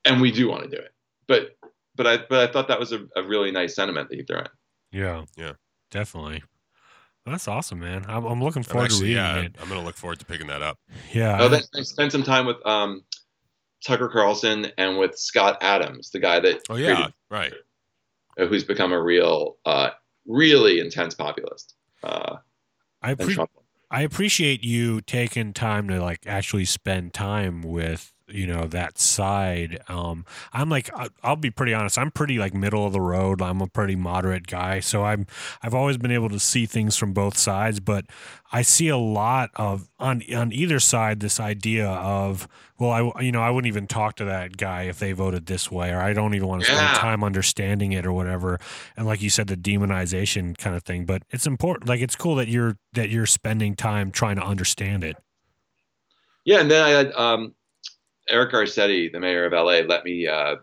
and we do want to do it. But but I but I thought that was a, a really nice sentiment that you threw in. yeah, Yeah. definitely. That's awesome, man. I'm, I'm looking I'm forward actually, to reading yeah, it. I'm gonna look forward to picking that up. Yeah, Oh, then I spent some time with um, Tucker Carlson and with Scott Adams, the guy that Oh yeah, created- right. uh, who's become a real, uh, really intense populist. Uh, I pre- I appreciate you taking time to like actually spend time with you know that side. Um, I'm like I'll be pretty honest. I'm pretty like middle of the road. I'm a pretty moderate guy, so I'm I've always been able to see things from both sides. But I see a lot of on on either side this idea of well, I you know I wouldn't even talk to that guy if they voted this way, or I don't even want to spend time understanding it or whatever. And like you said, the demonization kind of thing. But it's important. Like it's cool that you're that you're spending time trying to understand it. Yeah, and then I had um, Eric Garcetti, the mayor of LA, let me. Uh,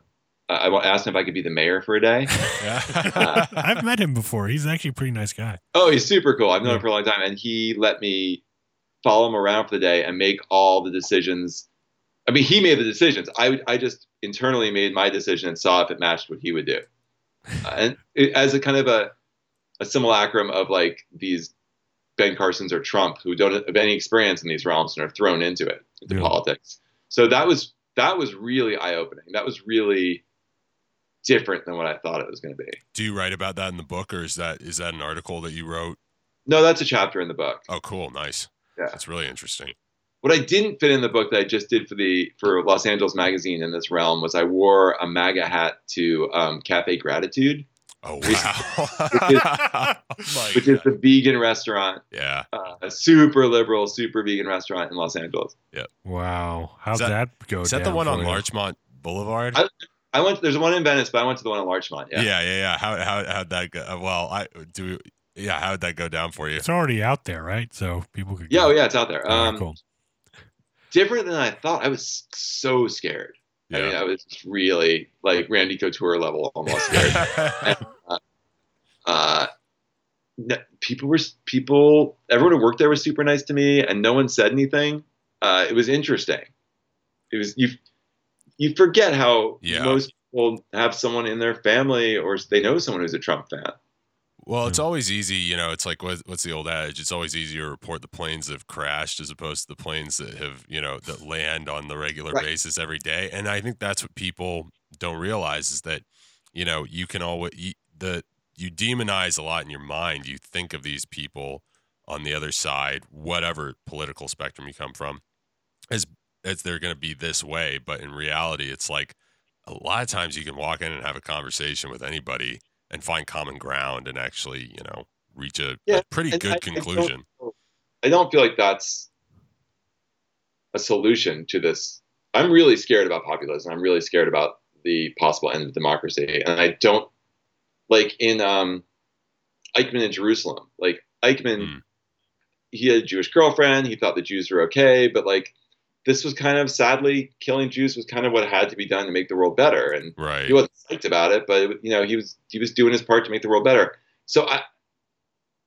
I I asked him if I could be the mayor for a day. Yeah. I've met him before. He's actually a pretty nice guy. Oh, he's super cool. I've known Yeah. him for a long time, and he let me follow him around for the day and make all the decisions. I mean, he made the decisions. I I just internally made my decision and saw if it matched what he would do, uh, and it, as a kind of a a simulacrum of like these Ben Carsons or Trump who don't have any experience in these realms and are thrown into it into Yeah. politics. So that was that was really eye opening. That was really different than what I thought it was going to be. Do you write about that in the book, or is that is that an article that you wrote? No, that's a chapter in the book. Oh, cool, nice. Yeah. That's really interesting. What I didn't fit in the book that I just did for the for Los Angeles Magazine in this realm was I wore a MAGA hat to um, Cafe Gratitude, Oh Which- wow. Oh, my which is the vegan restaurant, yeah. uh, a super liberal, super vegan restaurant in Los Angeles. Yeah. Wow, how'd that- that, go? Is that the one on you? Larchmont Boulevard? I- I went. There's one in Venice, but I went to the one in Larchmont. Yeah. yeah, yeah, yeah. How how how'd that go? uh, Well, I do. Yeah, how'd that go down for you? It's already out there, right? So people could. Yeah, go. oh yeah, it's out there. All right, Um, cool. Different than I thought. I was so scared. I mean, Yeah. I was really like Randy Couture level, almost scared. uh, people were people. Everyone who worked there was super nice to me, and no one said anything. Uh, it was interesting. It was you. You forget how Yeah. most people have someone in their family or they know someone who's a Trump fan. Well, it's always easy, you know. It's like what, what's the old adage? It's always easier to report the planes that have crashed as opposed to the planes that have, you know, that land on the regular Right. basis every day. And I think that's what people don't realize is that, you know, you can always you, the you demonize a lot in your mind. You think of these people on the other side, whatever political spectrum you come from, as as they're going to be this way. But in reality, it's like a lot of times you can walk in and have a conversation with anybody and find common ground and actually, you know, reach a, Yeah, a pretty good I- I conclusion. don't- I don't feel like that's a solution to this. I'm really scared about populism. I'm really scared about the possible end of democracy, and I don't like in um, Eichmann in Jerusalem. Like Eichmann, Hmm. he had a Jewish girlfriend. He thought the Jews were okay, but like this was kind of sadly killing Jews was kind of what had to be done to make the world better, and right. he wasn't psyched about it, but you know he was he was doing his part to make the world better. So I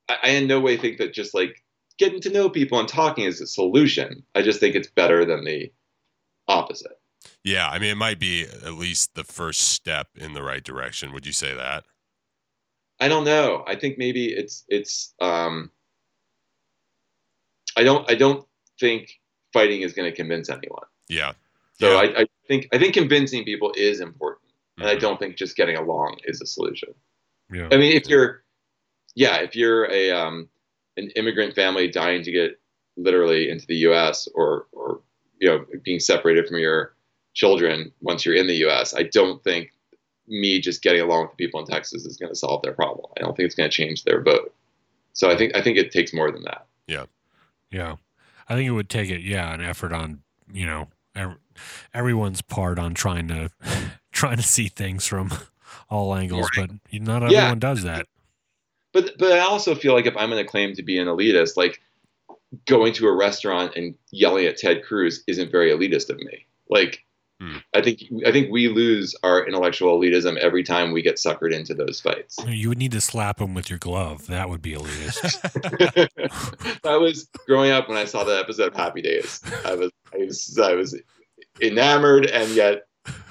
I, I in no way think that just like getting to know people and talking is a solution. I just think it's better than the opposite. Yeah, I mean, it might be at least the first step in the right direction. Would you say that? I don't know. I think maybe it's it's um I don't I don't think fighting is going to convince anyone. Yeah. So yeah. I, I think I think convincing people is important. And I Mhm. don't think just getting along is a solution. Yeah. I mean, if you're, yeah, if you're a um, an immigrant family dying to get literally into the U.S. or or you know being separated from your children once you're in the U.S., I don't think me just getting along with the people in Texas is going to solve their problem. I don't think it's going to change their vote. So I think I think it takes more than that. Yeah. Yeah. I think it would take it, yeah, an effort on, you know, ev- everyone's part on trying to trying to see things from all angles, but not Yeah. everyone does that. But but I also feel like if I'm going to claim to be an elitist, like going to a restaurant and yelling at Ted Cruz isn't very elitist of me. Like Hmm. I think I think we lose our intellectual elitism every time we get suckered into those fights. You would need to slap him with your glove. That would be elitist. that was growing up when I saw the episode of Happy Days. I was I was I was enamored and yet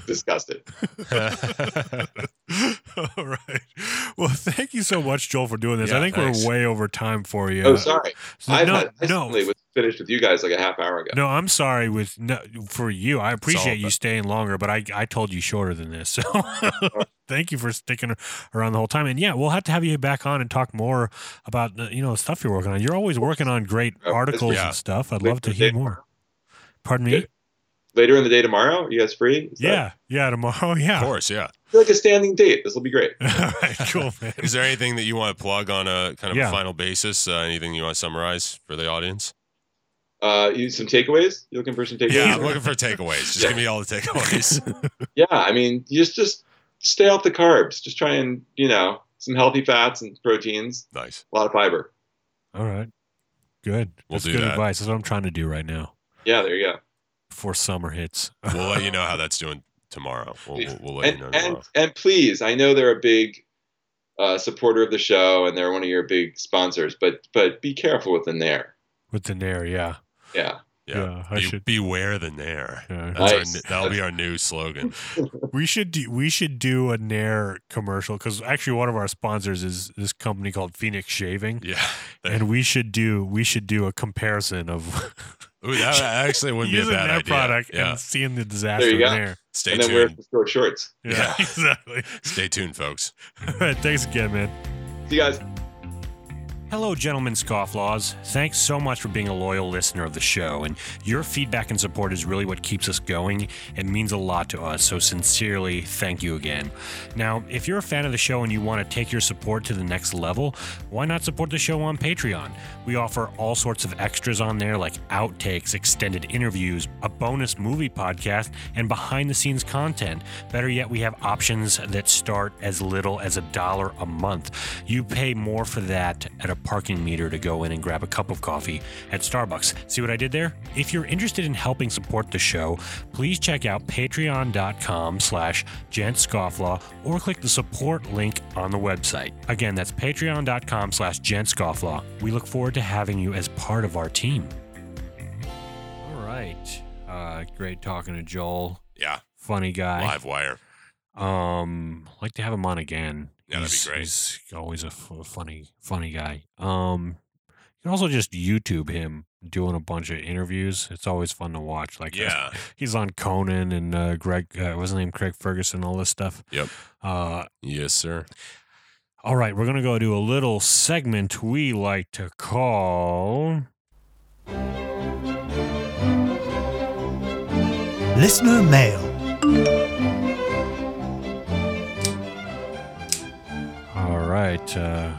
disgusted. All right. Well, thank you so much, Joel, for doing this. Yeah, I think thanks. we're way over time for you. Oh, sorry. So- I no, had, I no, suddenly was finished with you guys like a half hour ago. no. I'm sorry with no, for you. I appreciate you staying longer, but I I told you shorter than this. So uh-huh. thank you for sticking around the whole time. And yeah, we'll have to have you back on and talk more about the, you know the stuff you're working on. You're always working on great Oh, articles yeah. and stuff. I'd Wait love to hear more. Pardon me. Yeah. Later in the day tomorrow, are you guys free? Is that- Yeah, yeah. Tomorrow. Yeah. Of course, yeah. I feel like a standing date. This will be great. All right. Cool, man. Is there anything that you want to plug on a kind of Yeah. a final basis? Uh, anything you want to summarize for the audience? Uh, you some takeaways? You looking for some takeaways? Yeah, I'm looking for takeaways. Just give me all the takeaways. Yeah, I mean, just just stay off the carbs. Just try and you know some healthy fats and proteins, nice. a lot of fiber. All right. Good. We'll That's do good that. advice. That's what I'm trying to do right now Yeah, there you go. Before summer hits. We'll let you know how that's doing tomorrow. We'll, we'll, we'll let And you know and tomorrow. and please, I know they're a big uh, supporter of the show and they're one of your big sponsors, but but be careful with the nair. With the Nair, yeah. Yeah, Yeah, I Be- should- beware the nair. Yeah. That's our, Nice. n- that'll be our new slogan. We should do we should do a Nair commercial because actually one of our sponsors is this company called Phoenix Shaving, Yeah. and we should do we should do a comparison of Ooh, that actually wouldn't be a using bad their idea. product yeah. and seeing the disaster There you go. Nair. Stay and then wear tuned. short shorts. Yeah, Yeah. exactly. Stay tuned, folks. All right, thanks again, man. See you guys. Hello, gentlemen scofflaws. Thanks so much for being a loyal listener of the show, and your feedback and support is really what keeps us going and means a lot to us, so sincerely, thank you again. Now, if you're a fan of the show and you want to take your support to the next level, why not support the show on Patreon? We offer all sorts of extras on there like outtakes, extended interviews, a bonus movie podcast, and behind the scenes content. Better yet, we have options that start as little as a dollar a month. You pay more for that at a parking meter to go in and grab a cup of coffee at Starbucks. See what I did there? If you're interested in helping support the show, please check out patreon.com slash gentscofflaw or click the support link on the website. Again, that's patreon.com slash gentscofflaw. We look forward to having you as part of our team. All right. Uh, great talking to Joel. Yeah. Funny guy. Live wire. Um, like to have him on again. Yeah, that'd be great. He's always a f- funny, funny guy. Um, you can also just YouTube him doing a bunch of interviews. It's always fun to watch. Like, Yeah. he's on Conan and uh, Greg, uh, what's his name, Craig Ferguson, all this stuff. Yep. Uh, Yes, sir. All right, we're gonna go to a little segment we like to call. Listener mail. All right, uh,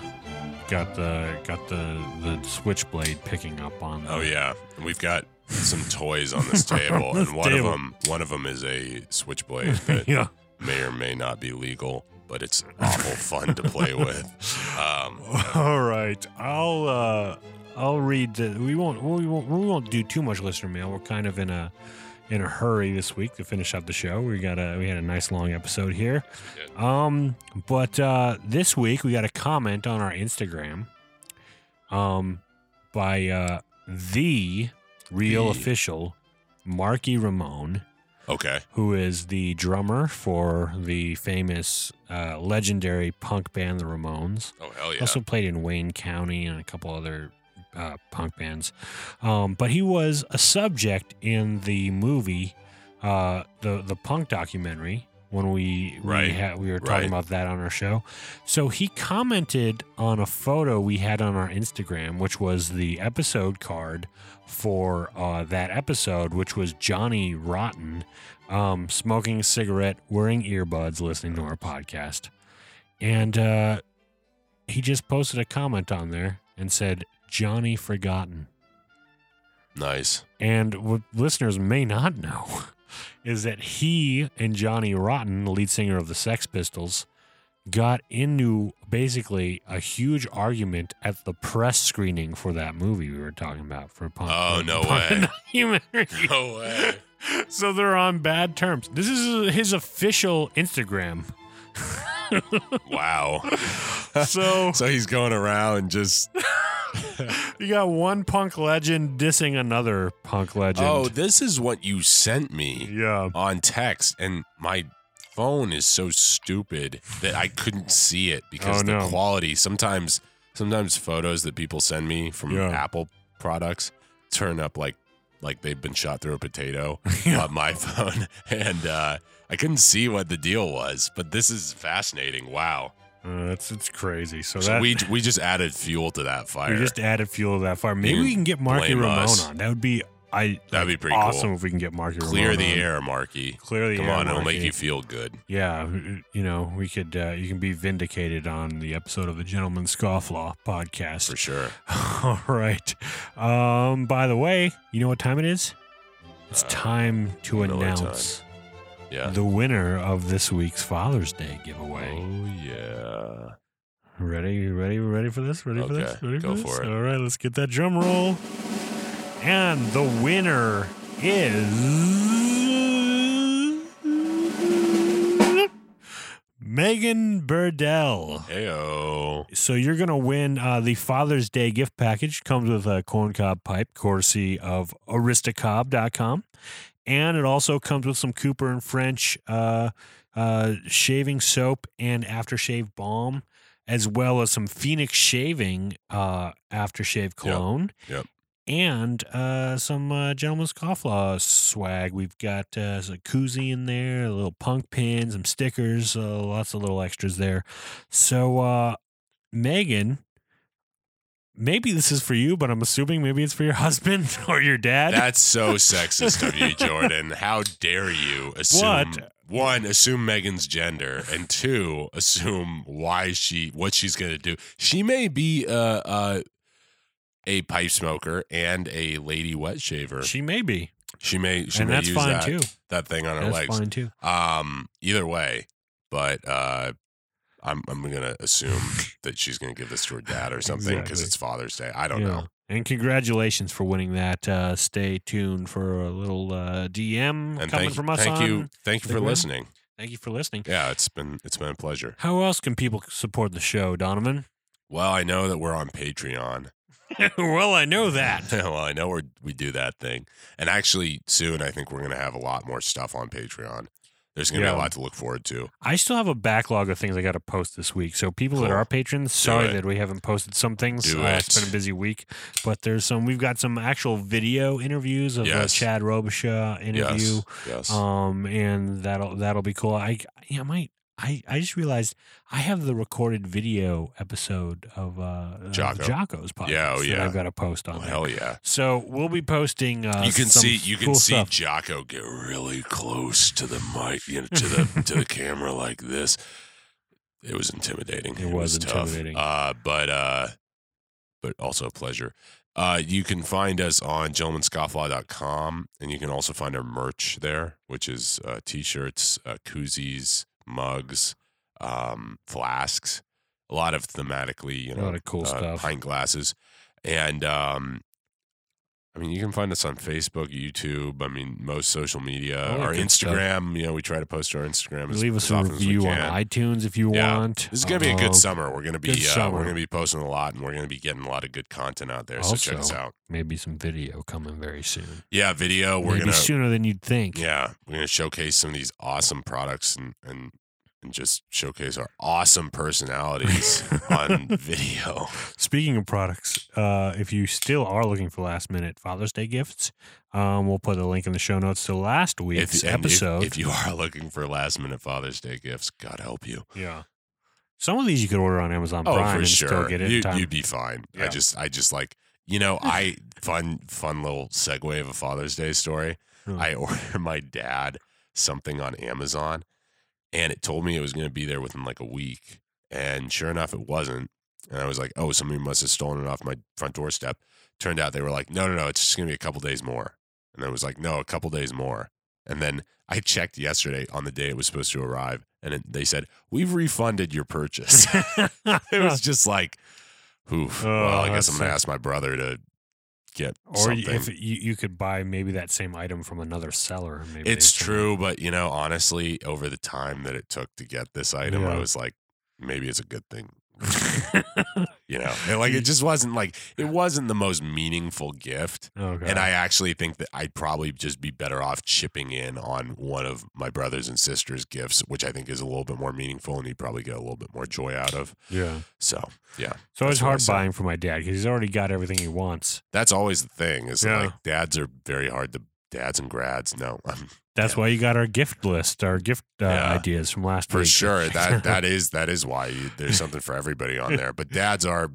got the got the the switchblade picking up on. Oh yeah, and we've got some toys on this table, this and one table. of them one of them is a switchblade that yeah. may or may not be legal, but it's awful fun to play with. Um, All right, I'll uh, I'll read the. We won't we won't we won't do too much listener mail. We're kind of in a in a hurry this week to finish up the show. We got a we had a nice long episode here. Um, but uh, this week we got a comment on our Instagram, um, by uh the real The. official Marky Ramone okay, who is the drummer for the famous, uh, legendary punk band, the Ramones. oh hell yeah, Also played in Wayne County and a couple other uh, punk bands. Um, but he was a subject in the movie, uh, the the punk documentary. When we Right. we, had, we were talking Right. about that on our show, so he commented on a photo we had on our Instagram, which was the episode card for uh, that episode, which was Johnny Rotten um, smoking a cigarette, wearing earbuds, listening to our podcast. And uh, he just posted a comment on there and said, Johnny Forgotten. nice. And what listeners may not know is that he and Johnny Rotten, the lead singer of the Sex Pistols, got into basically a huge argument at the press screening for that movie we were talking about for Punk. Oh, no Punk way. No way. so they're on bad terms. This is his official Instagram. Wow. So so he's going around just. you got one punk legend dissing another punk legend. Oh, this is what you sent me yeah. on text, and my phone is so stupid that I couldn't see it because Oh, the no. quality. Sometimes, sometimes photos that people send me from Yeah. Apple products turn up like like they've been shot through a potato Yeah. on my phone, and uh, I couldn't see what the deal was. But this is fascinating. Wow. Uh, it's it's crazy. So, So that we we just added fuel to that fire. we just added fuel to that fire. Maybe You we can get Marky Ramone us. on. That would be I. That'd be pretty awesome cool. if we can get Marky Clear Ramone the on. air, Marky. Clear the Come air. on, it'll make you feel good. Yeah, you know, we could. Uh, you can be vindicated on the episode of the Gentleman Scofflaw podcast. For sure. All right. Um, by the way, you know what time it is? It's Uh, time to announce. time. Yeah. the winner of this week's Father's Day giveaway. Oh yeah. Ready? Ready? Ready for this? Ready for this? Okay, Ready go this? for it. All right, let's get that drum roll. And the winner is Megan Burdell. Heyo. So you're gonna win uh, the Father's Day gift package. Comes with a corn cob pipe, courtesy of Aristocob.com, and it also comes with some Cooper and French uh, uh, shaving soap and aftershave balm, as well as some Phoenix shaving uh, aftershave cologne. yep. And uh, some uh, Gentleman's Scofflaw swag. We've got uh, a koozie in there, a little punk pin, some stickers, uh, lots of little extras there. So, uh, Megan, maybe this is for you, but I'm assuming maybe it's for your husband or your dad. That's so sexist of you, Jordan. How dare you assume What? one, assume Megan's gender, and two, assume why she what she's gonna do. She may be uh, uh, a pipe smoker and a lady wet shaver. She, may be, She may she and may that's use fine that, too. that thing on her That's legs. fine too. Um, either way, but uh, I'm I'm gonna assume that she's gonna give this to her dad or something because Exactly. it's Father's Day. I don't Yeah. know. And congratulations for winning that. Uh, stay tuned for a little uh, DM And coming thank, from us. thank you, thank you for listening. Thank you for listening. Yeah, it's been it's been a pleasure. How else can people support the show, Donovan? Well, I know that we're on Patreon. well, I know that. well, I know we we do that thing, and actually soon I think we're gonna have a lot more stuff on Patreon. There's gonna be Yeah. a lot to look forward to. I still have a backlog of things I got to post this week. So people that are patrons, sorry that we haven't posted some things. Uh, it. It's been a busy week, but there's some. We've got some actual video interviews of Yes. a Chad Robichaux interview. Yes, yes. Um, and that'll that'll be cool. I yeah, I might. I, I just realized I have the recorded video episode of uh Jocko. Jocko's podcast. Yeah, oh, that yeah. I've got to post on. oh there. hell yeah! So we'll be posting. Uh, you can see you can see stuff. Jocko get really close to the mic, you know, to the to the camera like this. It was intimidating. It was tough. intimidating. Uh, but uh, but also a pleasure. Uh, you can find us on gentlemanscofflaw.com and you can also find our merch there, which is uh, t-shirts, uh, koozies, mugs, um, flasks, a lot of thematically, you know, A lot of cool uh, stuff. pint glasses, and um, I mean, you can find us on Facebook, YouTube. I mean, most social media, that our good stuff. Instagram. You know, we try to post our Instagram. As, Leave us as a often as we review on iTunes if you Yeah. want. This is gonna be a good Um, summer. We're gonna be uh, we're gonna be posting a lot, and we're gonna be getting a lot of good content out there. So check us out. Maybe some video coming very soon. Yeah, video. We're Maybe gonna sooner than you'd think. yeah, we're gonna showcase some of these awesome products and and and just showcase our awesome personalities on video. Speaking of products, uh, if you still are looking for last minute Father's Day gifts, um, we'll put a link in the show notes to last week's and episode. If, you are looking for last minute Father's Day gifts, God help you. yeah. Some of these you could order on Amazon Oh, Prime for and sure. still get it. in You, you'd be fine. I just, I just like, you know, I fun, fun little segue of a Father's Day story. Hmm. I ordered my dad something on Amazon, and it told me it was going to be there within like a week, and sure enough, it wasn't. And I was like, oh, somebody must have stolen it off my front doorstep. Turned out they were like, no, no, no, it's just going to be a couple days more. And I was like, no, a couple days more. And then I checked yesterday on the day it was supposed to arrive, and it, they said we've refunded your purchase. it was just like, oof. Oh, well, I oh, guess I'm gonna ask my brother to get or something. if you, you could buy maybe that same item from another seller. Maybe it's true, but you know, honestly, over the time that it took to get this item, I was like, maybe it's a good thing. you know, And, like it just wasn't like it wasn't the most meaningful gift. okay. And I actually think that I'd probably just be better off chipping in on one of my brothers and sisters' gifts, which I think is a little bit more meaningful and he'd probably get a little bit more joy out of. yeah. So, yeah, So it's That's what I hard buying for my dad because he's already got everything he wants. that's always the thing is Yeah. like dads are very hard to dads and grads. No, I'm That's Yeah. why you got our gift list, our gift uh, Yeah. ideas from last for week. For sure that that is that is why you, there's something for everybody on there but dads are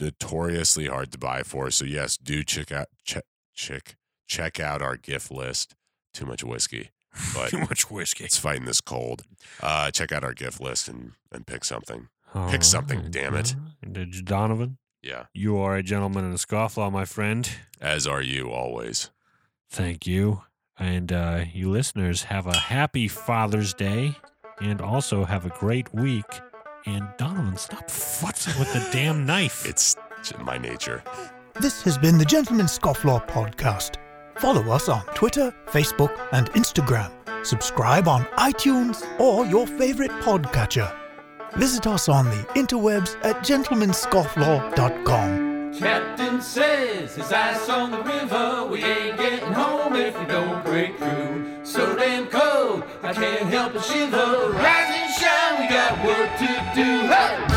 notoriously hard to buy for so yes do check out check check check out our gift list too much whiskey but Too much whiskey. it's fighting this cold uh check out our gift list and and pick something All Pick something, damn it. All right. Donovan, yeah you are a gentleman and a scofflaw, my friend. as are you always Thank you. And uh, you listeners have a happy Father's Day and also have a great week. And Donovan, stop futzing with the damn knife. it's in my nature This has been the Gentleman's Scofflaw podcast. Follow us on Twitter, Facebook, and Instagram. Subscribe on iTunes or your favorite podcatcher. Visit us on the interwebs at gentlemanscofflaw.com. Captain says his ice on the river. We ain't getting home if we don't break through. So damn cold, I can't help but shiver. Rise and shine, we got work to do. Hey!